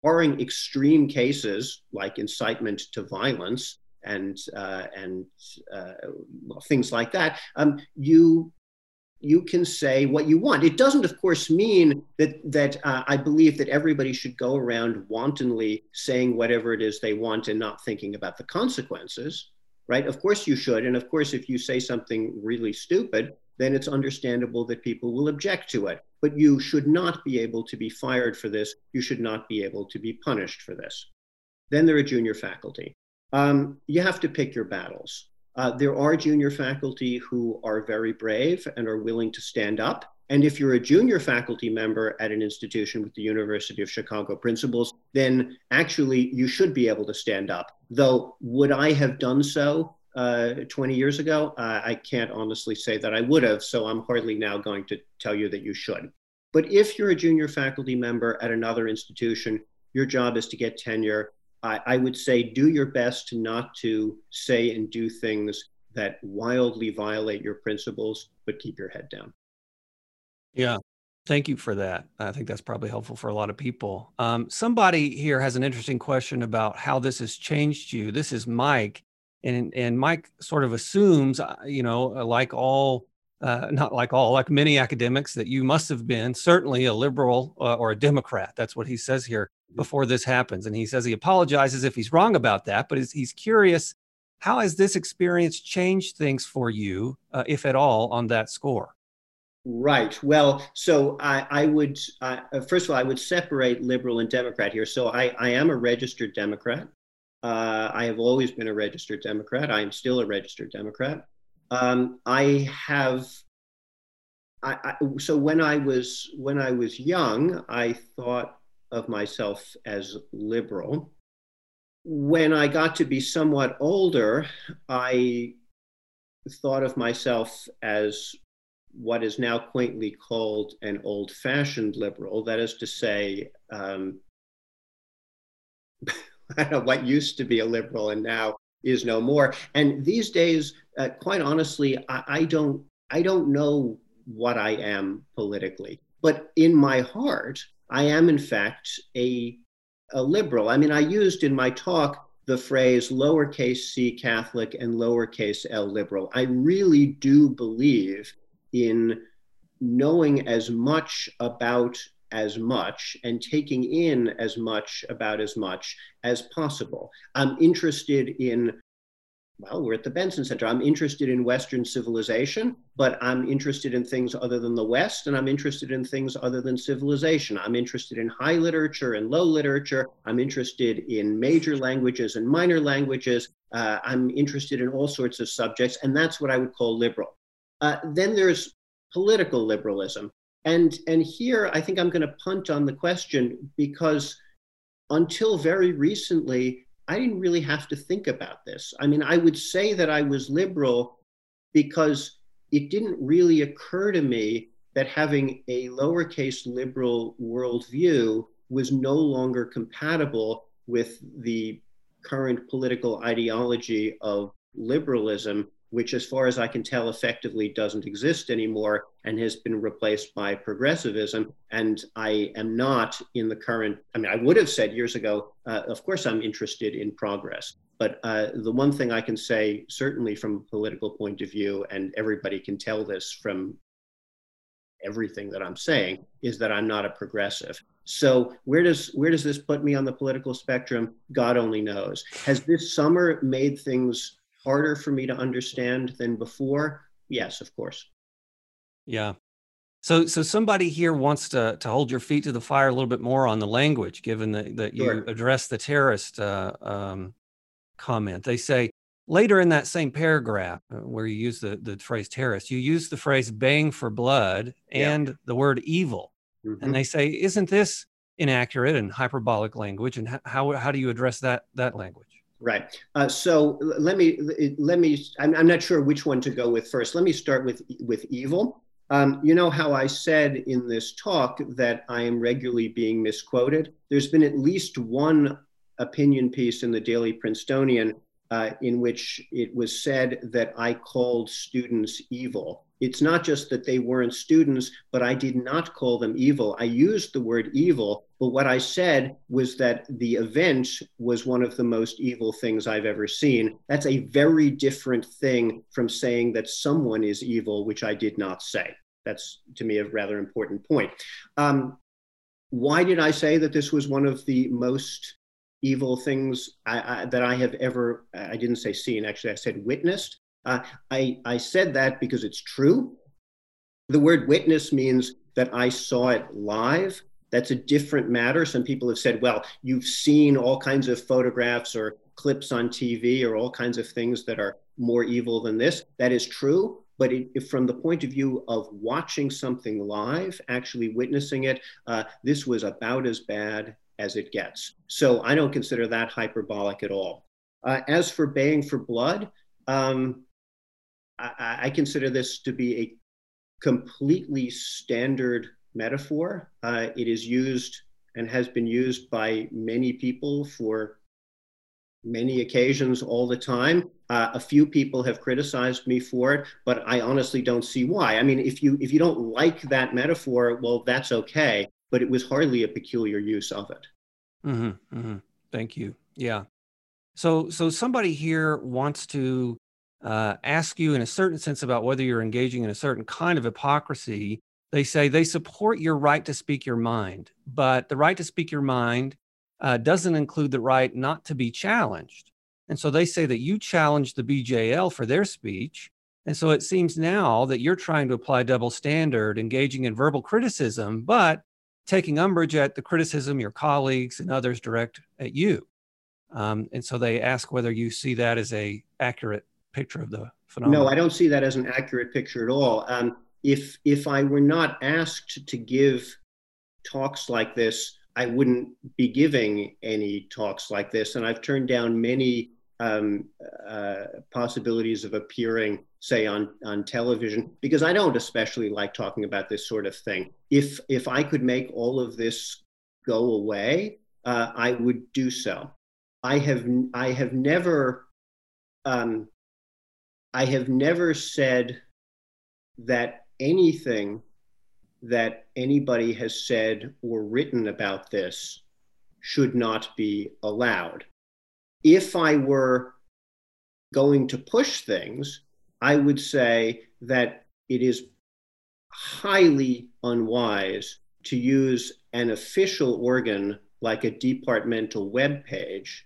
barring extreme cases like incitement to violence and, uh, and uh, well, things like that, um, you you can say what you want. It doesn't, of course, mean that that uh, I believe that everybody should go around wantonly saying whatever it is they want and not thinking about the consequences, right? Of course you should, and of course, if you say something really stupid, then it's understandable that people will object to it. But you should not be able to be fired for this. You should not be able to be punished for this. Then there are junior faculty. Um, you have to pick your battles. Uh, there are junior faculty who are very brave and are willing to stand up. And if you're a junior faculty member at an institution with the University of Chicago principles, then actually you should be able to stand up. Though, would I have done so uh, 20 years ago? Uh, I can't honestly say that I would have. So I'm hardly now going to tell you that you should. But if you're a junior faculty member at another institution, your job is to get tenure I, I would say do your best not to say and do things that wildly violate your principles, but keep your head down. Yeah. Thank you for that. I think that's probably helpful for a lot of people. Um, somebody here has an interesting question about how this has changed you. This is Mike, and and Mike sort of assumes, uh, you know, uh, like all uh, not like all, like many academics, that you must have been certainly a liberal uh, or a Democrat. That's what he says here before this happens. And he says he apologizes if he's wrong about that, but he's, he's curious how has this experience changed things for you, uh, if at all, on that score? Right. Well, so I, I would, uh, first of all, I would separate liberal and Democrat here. So I, I am a registered Democrat. Uh, I have always been a registered Democrat. I am still a registered Democrat. Um, I have. I, I, so when I was when I was young, I thought of myself as liberal. When I got to be somewhat older, I thought of myself as what is now quaintly called an old fashioned liberal. That is to say, um, what used to be a liberal and now is no more. And these days, uh, quite honestly, I, I don't I don't know what I am politically, but in my heart, I am in fact a a liberal. I mean, I used in my talk the phrase lowercase c Catholic and lowercase l liberal. I really do believe in knowing as much about as much and taking in as much about as much as possible. I'm interested in, well, we're at the Benson Center. I'm interested in Western civilization, but I'm interested in things other than the West, and I'm interested in things other than civilization. I'm interested in high literature and low literature. I'm interested in major languages and minor languages. Uh, I'm interested in all sorts of subjects, and that's what I would call liberal. Uh, then there's political liberalism. And, and here, I think I'm going to punt on the question because until very recently, I didn't really have to think about this. I mean, I would say that I was liberal because it didn't really occur to me that having a lowercase liberal worldview was no longer compatible with the current political ideology of liberalism which, as far as I can tell, effectively doesn't exist anymore and has been replaced by progressivism. And I am not in the current, I mean, I would have said years ago, uh, of course, I'm interested in progress. But uh, the one thing I can say, certainly from a political point of view, and everybody can tell this from everything that I'm saying, is that I'm not a progressive. So where does where does this put me on the political spectrum? God only knows. Has this summer made things harder for me to understand than before? Yes, of course. Yeah. So, so somebody here wants to to hold your feet to the fire a little bit more on the language, given that, that you address the terrorist uh, um, comment. They say later in that same paragraph uh, where you use the, the phrase terrorist, you use the phrase bang for blood and yeah. the word evil. Mm-hmm. And they say, isn't this inaccurate and hyperbolic language? And how, how do you address that, that language? Right. Uh, so let me let me. I'm, I'm not sure which one to go with first. Let me start with with evil. Um, you know how I said in this talk that I am regularly being misquoted. There's been at least one opinion piece in the Daily Princetonian uh, in which it was said that I called students evil it's not just that they weren't students, but I did not call them evil. I used the word evil, but what I said was that the event was one of the most evil things I've ever seen. That's a very different thing from saying that someone is evil, which I did not say. That's to me a rather important point. Um, why did I say that this was one of the most evil things I, I, that I have ever, I didn't say seen, actually, I said witnessed. Uh, I, I said that because it's true. The word witness means that I saw it live. That's a different matter. Some people have said, well, you've seen all kinds of photographs or clips on TV or all kinds of things that are more evil than this. That is true. But it, from the point of view of watching something live, actually witnessing it, uh, this was about as bad as it gets. So I don't consider that hyperbolic at all. Uh, as for baying for blood, um, I, I consider this to be a completely standard metaphor. Uh, it is used and has been used by many people for many occasions all the time. Uh, a few people have criticized me for it, but I honestly don't see why. I mean, if you if you don't like that metaphor, well, that's okay. But it was hardly a peculiar use of it. Mm-hmm, mm-hmm. Thank you. Yeah. So so somebody here wants to uh, ask you in a certain sense about whether you're engaging in a certain kind of hypocrisy, they say they support your right to speak your mind, but the right to speak your mind uh, doesn't include the right not to be challenged. And so they say that you challenged the BJL for their speech. And so it seems now that you're trying to apply double standard, engaging in verbal criticism, but taking umbrage at the criticism your colleagues and others direct at you. Um, and so they ask whether you see that as a accurate picture of the phenomenon. No, I don't see that as an accurate picture at all. Um, if if I were not asked to give talks like this, I wouldn't be giving any talks like this. And I've turned down many um, uh, possibilities of appearing, say, on on television, because I don't especially like talking about this sort of thing. If if I could make all of this go away, uh, I would do so. I have I have never um, I have never said that anything that anybody has said or written about this should not be allowed. If I were going to push things, I would say that it is highly unwise to use an official organ like a departmental web page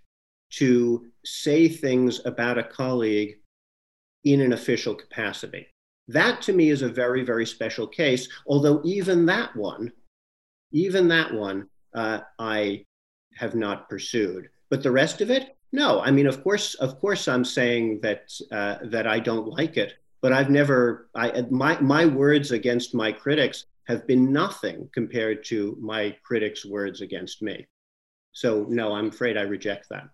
to say things about a colleague in an official capacity. That to me is a very, very special case, although even that one, even that one, uh, I have not pursued. But the rest of it, no. I mean, of course, of course, I'm saying that uh, that I don't like it, but I've never. I my my words against my critics have been nothing compared to my critics' words against me. So no, I'm afraid I reject that.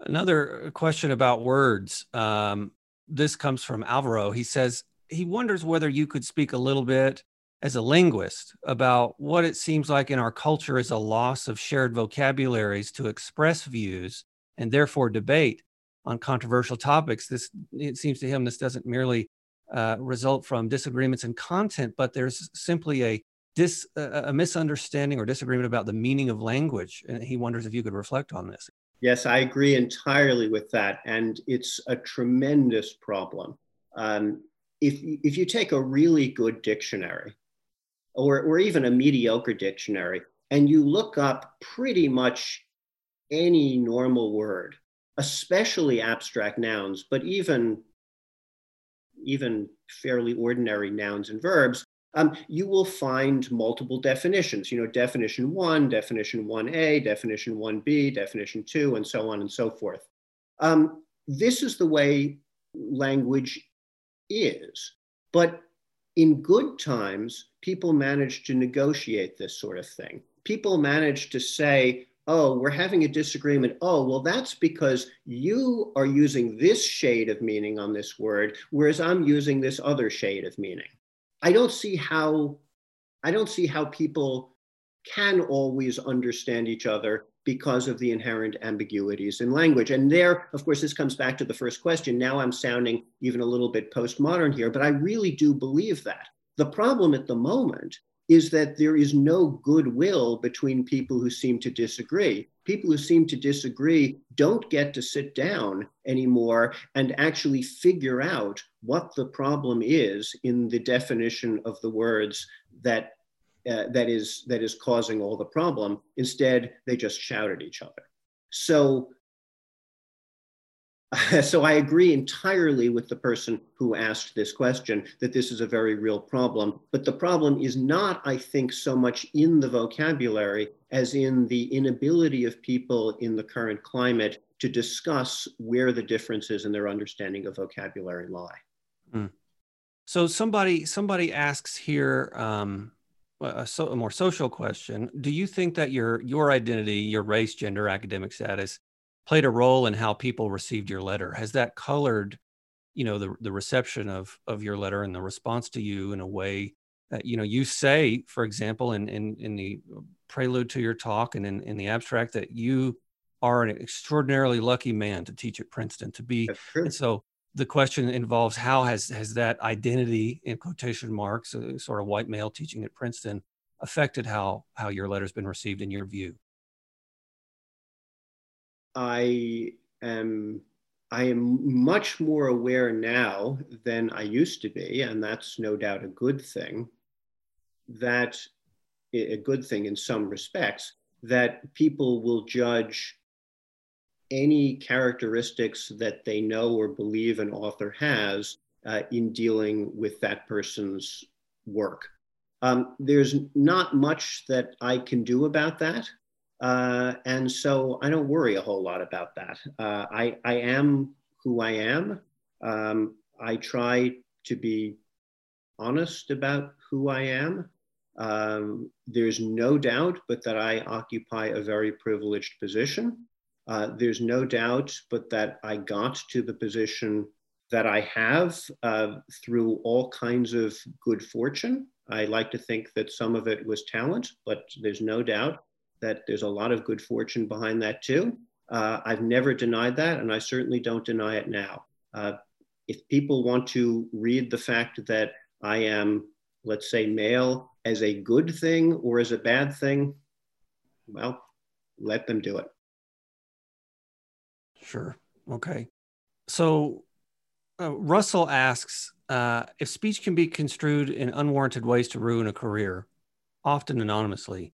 Another question about words. Um, this comes from Alvaro. He says he wonders whether you could speak a little bit as a linguist about what it seems like in our culture is a loss of shared vocabularies to express views and therefore debate on controversial topics. This it seems to him this doesn't merely uh, result from disagreements in content, but there's simply a dis a misunderstanding or disagreement about the meaning of language. And he wonders if you could reflect on this. Yes, I agree entirely with that. And it's a tremendous problem. Um, if, if you take a really good dictionary, or, or even a mediocre dictionary, and you look up pretty much any normal word, especially abstract nouns, but even, even fairly ordinary nouns and verbs, um, you will find multiple definitions, you know, definition one, definition 1A, definition 1B, definition two, and so on and so forth. Um, this is the way language is. But in good times, people manage to negotiate this sort of thing. People manage to say, oh, we're having a disagreement. Oh, well, that's because you are using this shade of meaning on this word, whereas I'm using this other shade of meaning. I don't see how I don't see how people can always understand each other because of the inherent ambiguities in language. And there, of course, this comes back to the first question. Now I'm sounding even a little bit postmodern here, but I really do believe that. The problem at the moment is that there is no goodwill between people who seem to disagree. People who seem to disagree don't get to sit down anymore and actually figure out what the problem is in the definition of the words that uh, that is that is causing all the problem. Instead, they just shout at each other. So so I agree entirely with the person who asked this question that this is a very real problem. But the problem is not, I think, so much in the vocabulary as in the inability of people in the current climate to discuss where the differences in their understanding of vocabulary lie. Mm. So somebody somebody asks here um, a, so, a more social question: Do you think that your your identity, your race, gender, academic status played a role in how people received your letter. Has that colored, you know, the the reception of of your letter and the response to you in a way that you know you say, for example, in in in the prelude to your talk and in in the abstract that you are an extraordinarily lucky man to teach at Princeton to be and so the question involves how has has that identity in quotation marks a sort of white male teaching at Princeton affected how how your letter's been received in your view I am I am much more aware now than I used to be, and that's no doubt a good thing. That a good thing in some respects, that people will judge any characteristics that they know or believe an author has uh, in dealing with that person's work. Um, there's not much that I can do about that. Uh, and so I don't worry a whole lot about that. Uh, I, I am who I am. Um, I try to be honest about who I am. Um, there's no doubt but that I occupy a very privileged position. Uh, there's no doubt but that I got to the position that I have uh, through all kinds of good fortune. I like to think that some of it was talent, but there's no doubt that there's a lot of good fortune behind that too. Uh, I've never denied that, and I certainly don't deny it now. Uh, if people want to read the fact that I am, let's say, male as a good thing or as a bad thing, well, let them do it. Sure. Okay. So uh, Russell asks uh, if speech can be construed in unwarranted ways to ruin a career, often anonymously,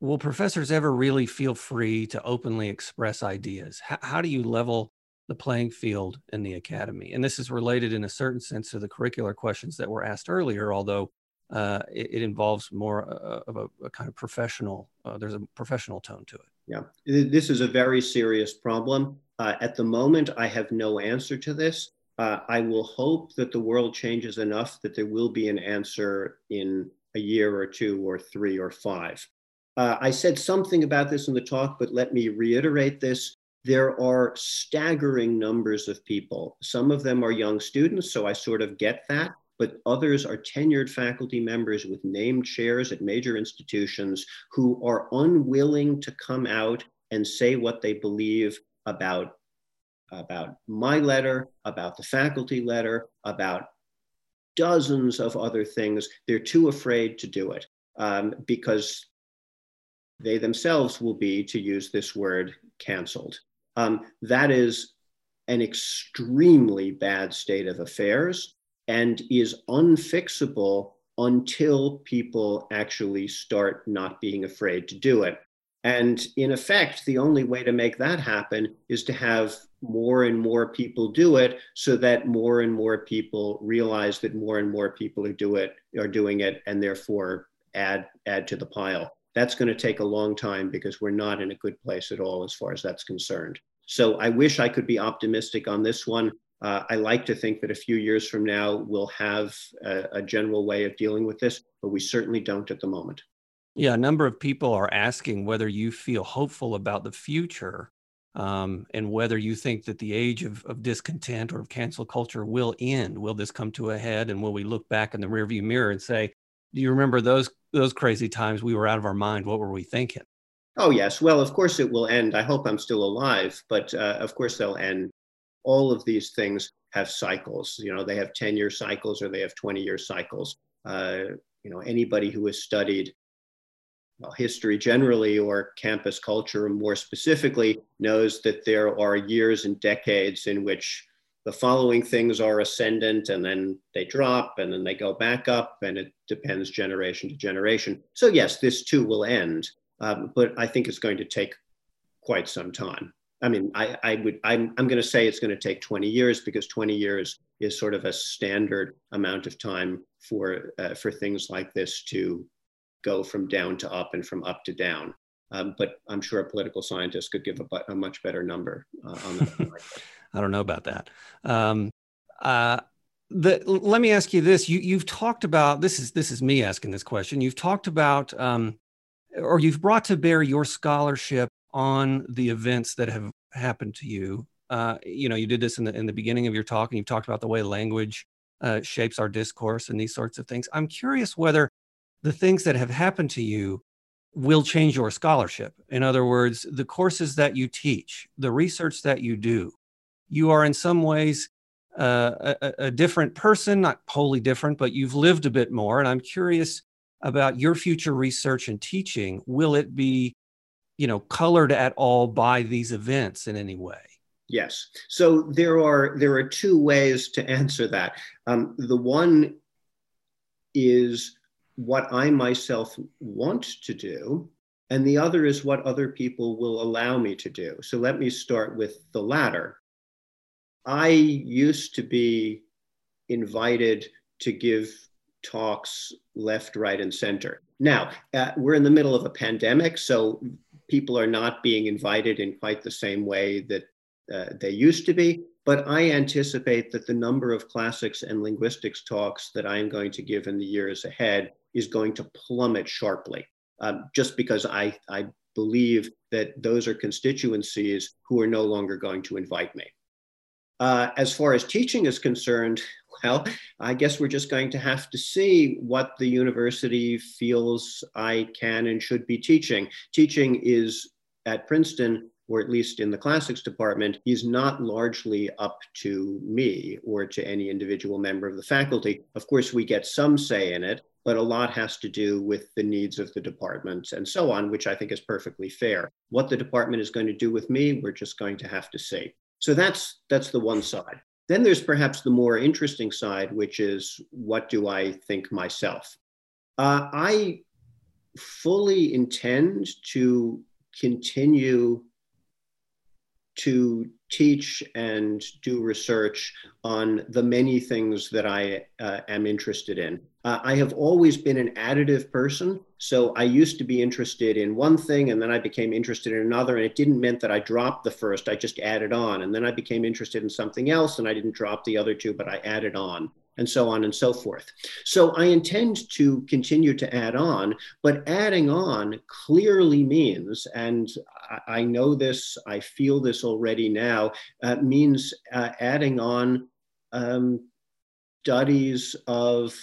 will professors ever really feel free to openly express ideas? H- how do you level the playing field in the academy? And this is related in a certain sense to the curricular questions that were asked earlier, although uh, it, it, involves more uh, of a, a, kind of professional, uh, there's a professional tone to it. Yeah, this is a very serious problem. Uh, at the moment, I have no answer to this. Uh, I will hope that the world changes enough that there will be an answer in a year or two or three or five. Uh, I said something about this in the talk, but let me reiterate this. There are staggering numbers of people. Some of them are young students, so I sort of get that but others are tenured faculty members with named chairs at major institutions who are unwilling to come out and say what they believe about, about my letter, about the faculty letter, about dozens of other things. They're too afraid to do it um, because they themselves will be, to use this word, canceled. Um, that is an extremely bad state of affairs and is unfixable until people actually start not being afraid to do it. And in effect, the only way to make that happen is to have more and more people do it so that more and more people realize that more and more people are do it are doing it and therefore add add to the pile. That's going to take a long time because we're not in a good place at all as far as that's concerned. So I wish I could be optimistic on this one. Uh, I like to think that a few years from now we'll have a, a, general way of dealing with this, but we certainly don't at the moment. Yeah, a number of people are asking whether you feel hopeful about the future um, and whether you think that the age of, of discontent or of cancel culture will end. Will this come to a head and will we look back in the rearview mirror and say, do you remember those those crazy times we were out of our mind? What were we thinking? Oh, yes. Well, of course it will end. I hope I'm still alive, but uh, of course they'll end all of these things have cycles. You know, they have 10 year cycles or they have 20 year cycles. Uh, you know, anybody who has studied well, history generally or campus culture more specifically knows that there are years and decades in which the following things are ascendant and then they drop and then they go back up and it depends generation to generation. So yes, this too will end, um, but I think it's going to take quite some time. I mean, I, I would, I'm, I'm going to say it's going to take 20 years because 20 years is sort of a standard amount of time for, uh, for things like this to go from down to up and from up to down. Um, but I'm sure a political scientist could give a, a much better number uh, on that. I don't know about that. Um, uh, the, let me ask you this: you, you've talked about this is this is me asking this question. You've talked about, um, or you've brought to bear your scholarship on the events that have happened to you. Uh, you know, you did this in the in the beginning of your talk, and you've talked about the way language uh, shapes our discourse and these sorts of things. I'm curious whether the things that have happened to you will change your scholarship. In other words, the courses that you teach, the research that you do, you are in some ways uh, a, a, different person, not wholly different, but you've lived a bit more. And I'm curious about your future research and teaching. Will it be you know, colored at all by these events in any way? Yes. So there are there are two ways to answer that. Um, the one is what I myself want to do, and the other is what other people will allow me to do. So let me start with the latter. I used to be invited to give talks left, right, and center. Now, uh, we're in the middle of a pandemic, so people are not being invited in quite the same way that uh, they used to be. But I anticipate that the number of classics and linguistics talks that I am going to give in the years ahead is going to plummet sharply, um, just because I, I believe that those are constituencies who are no longer going to invite me. Uh, as far as teaching is concerned, well, I guess we're just going to have to see what the university feels I can and should be teaching. Teaching is at Princeton or at least in the classics department, is not largely up to me or to any individual member of the faculty. Of course, we get some say in it, but a lot has to do with the needs of the department and so on, which I think is perfectly fair. What the department is going to do with me, we're just going to have to see. So that's that's the one side. Then there's perhaps the more interesting side, which is what do I think myself? Uh, I fully intend to continue to teach and do research on the many things that I uh, am interested in. Uh, I have always been an additive person. So I used to be interested in one thing and then I became interested in another. And it didn't mean that I dropped the first, I just added on. And then I became interested in something else and I didn't drop the other two, but I added on and so on and so forth. So I intend to continue to add on, but adding on clearly means, and I know this, I feel this already now, uh, means uh, adding on um, studies of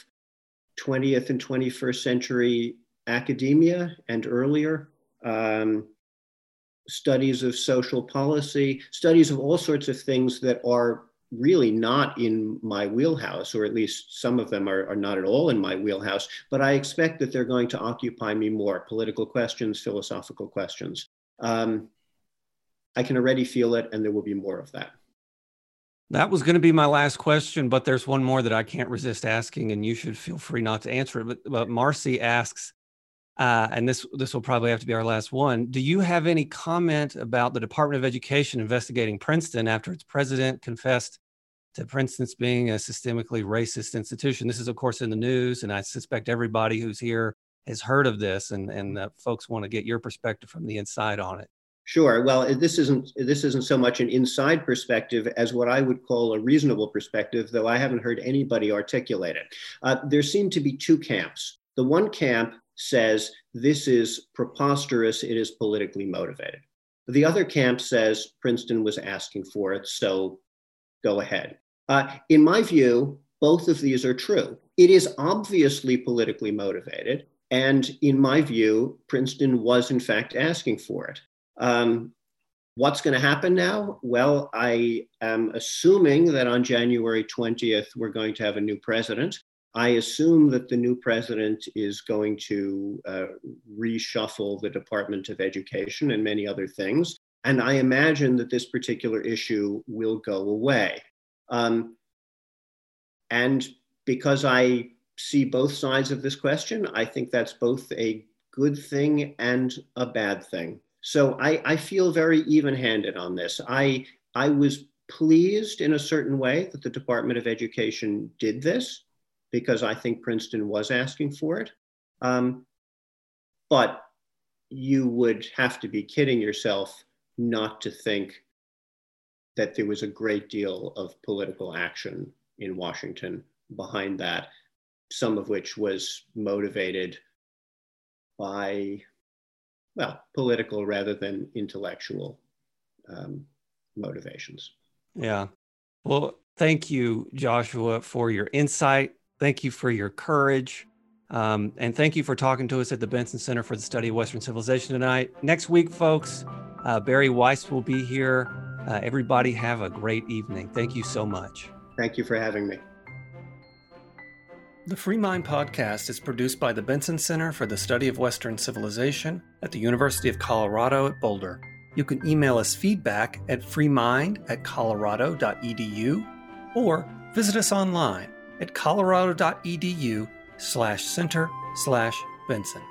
20th and 21st century academia and earlier. Um, studies of social policy, studies of all sorts of things that are really not in my wheelhouse, or at least some of them are, are, not at all in my wheelhouse, but I expect that they're going to occupy me more political questions, philosophical questions. Um, I can already feel it, and there will be more of that. That was going to be my last question, but there's one more that I can't resist asking, and you should feel free not to answer it. But, but Marcy asks, uh, and this this will probably have to be our last one. Do you have any comment about the Department of Education investigating Princeton after its president confessed to Princeton's being a systemically racist institution. This is, of course, in the news, and I suspect everybody who's here has heard of this, and and uh, folks want to get your perspective from the inside on it. Sure. Well, this isn't this isn't so much an inside perspective as what I would call a reasonable perspective, though I haven't heard anybody articulate it. Uh, there seem to be two camps. The one camp says this is preposterous; it is politically motivated. The other camp says Princeton was asking for it, so go ahead. Uh, in my view, both of these are true. It is obviously politically motivated. And in my view, Princeton was in fact asking for it. Um, what's going to happen now? Well, I am assuming that on January 20th, we're going to have a new president. I assume that the new president is going to uh, reshuffle the Department of Education and many other things. And I imagine that this particular issue will go away. Um, and because I see both sides of this question, I think that's both a good thing and a bad thing. So I, I feel very even handed on this. I, I was pleased in a certain way that the Department of Education did this because I think Princeton was asking for it. Um, but you would have to be kidding yourself not to think that there was a great deal of political action in Washington behind that, some of which was motivated by, well, political rather than intellectual um, motivations. Yeah. Well, thank you, Joshua, for your insight. Thank you for your courage. Um, and thank you for talking to us at the Benson Center for the Study of Western Civilization tonight. Next week, folks, uh, Bari Weiss will be here. Uh, everybody have a great evening. Thank you so much. Thank you for having me. The Free Mind podcast is produced by the Benson Center for the Study of Western Civilization at the University of Colorado at Boulder. You can email us feedback at freemind at colorado.edu or visit us online at colorado.edu slash center slash Benson.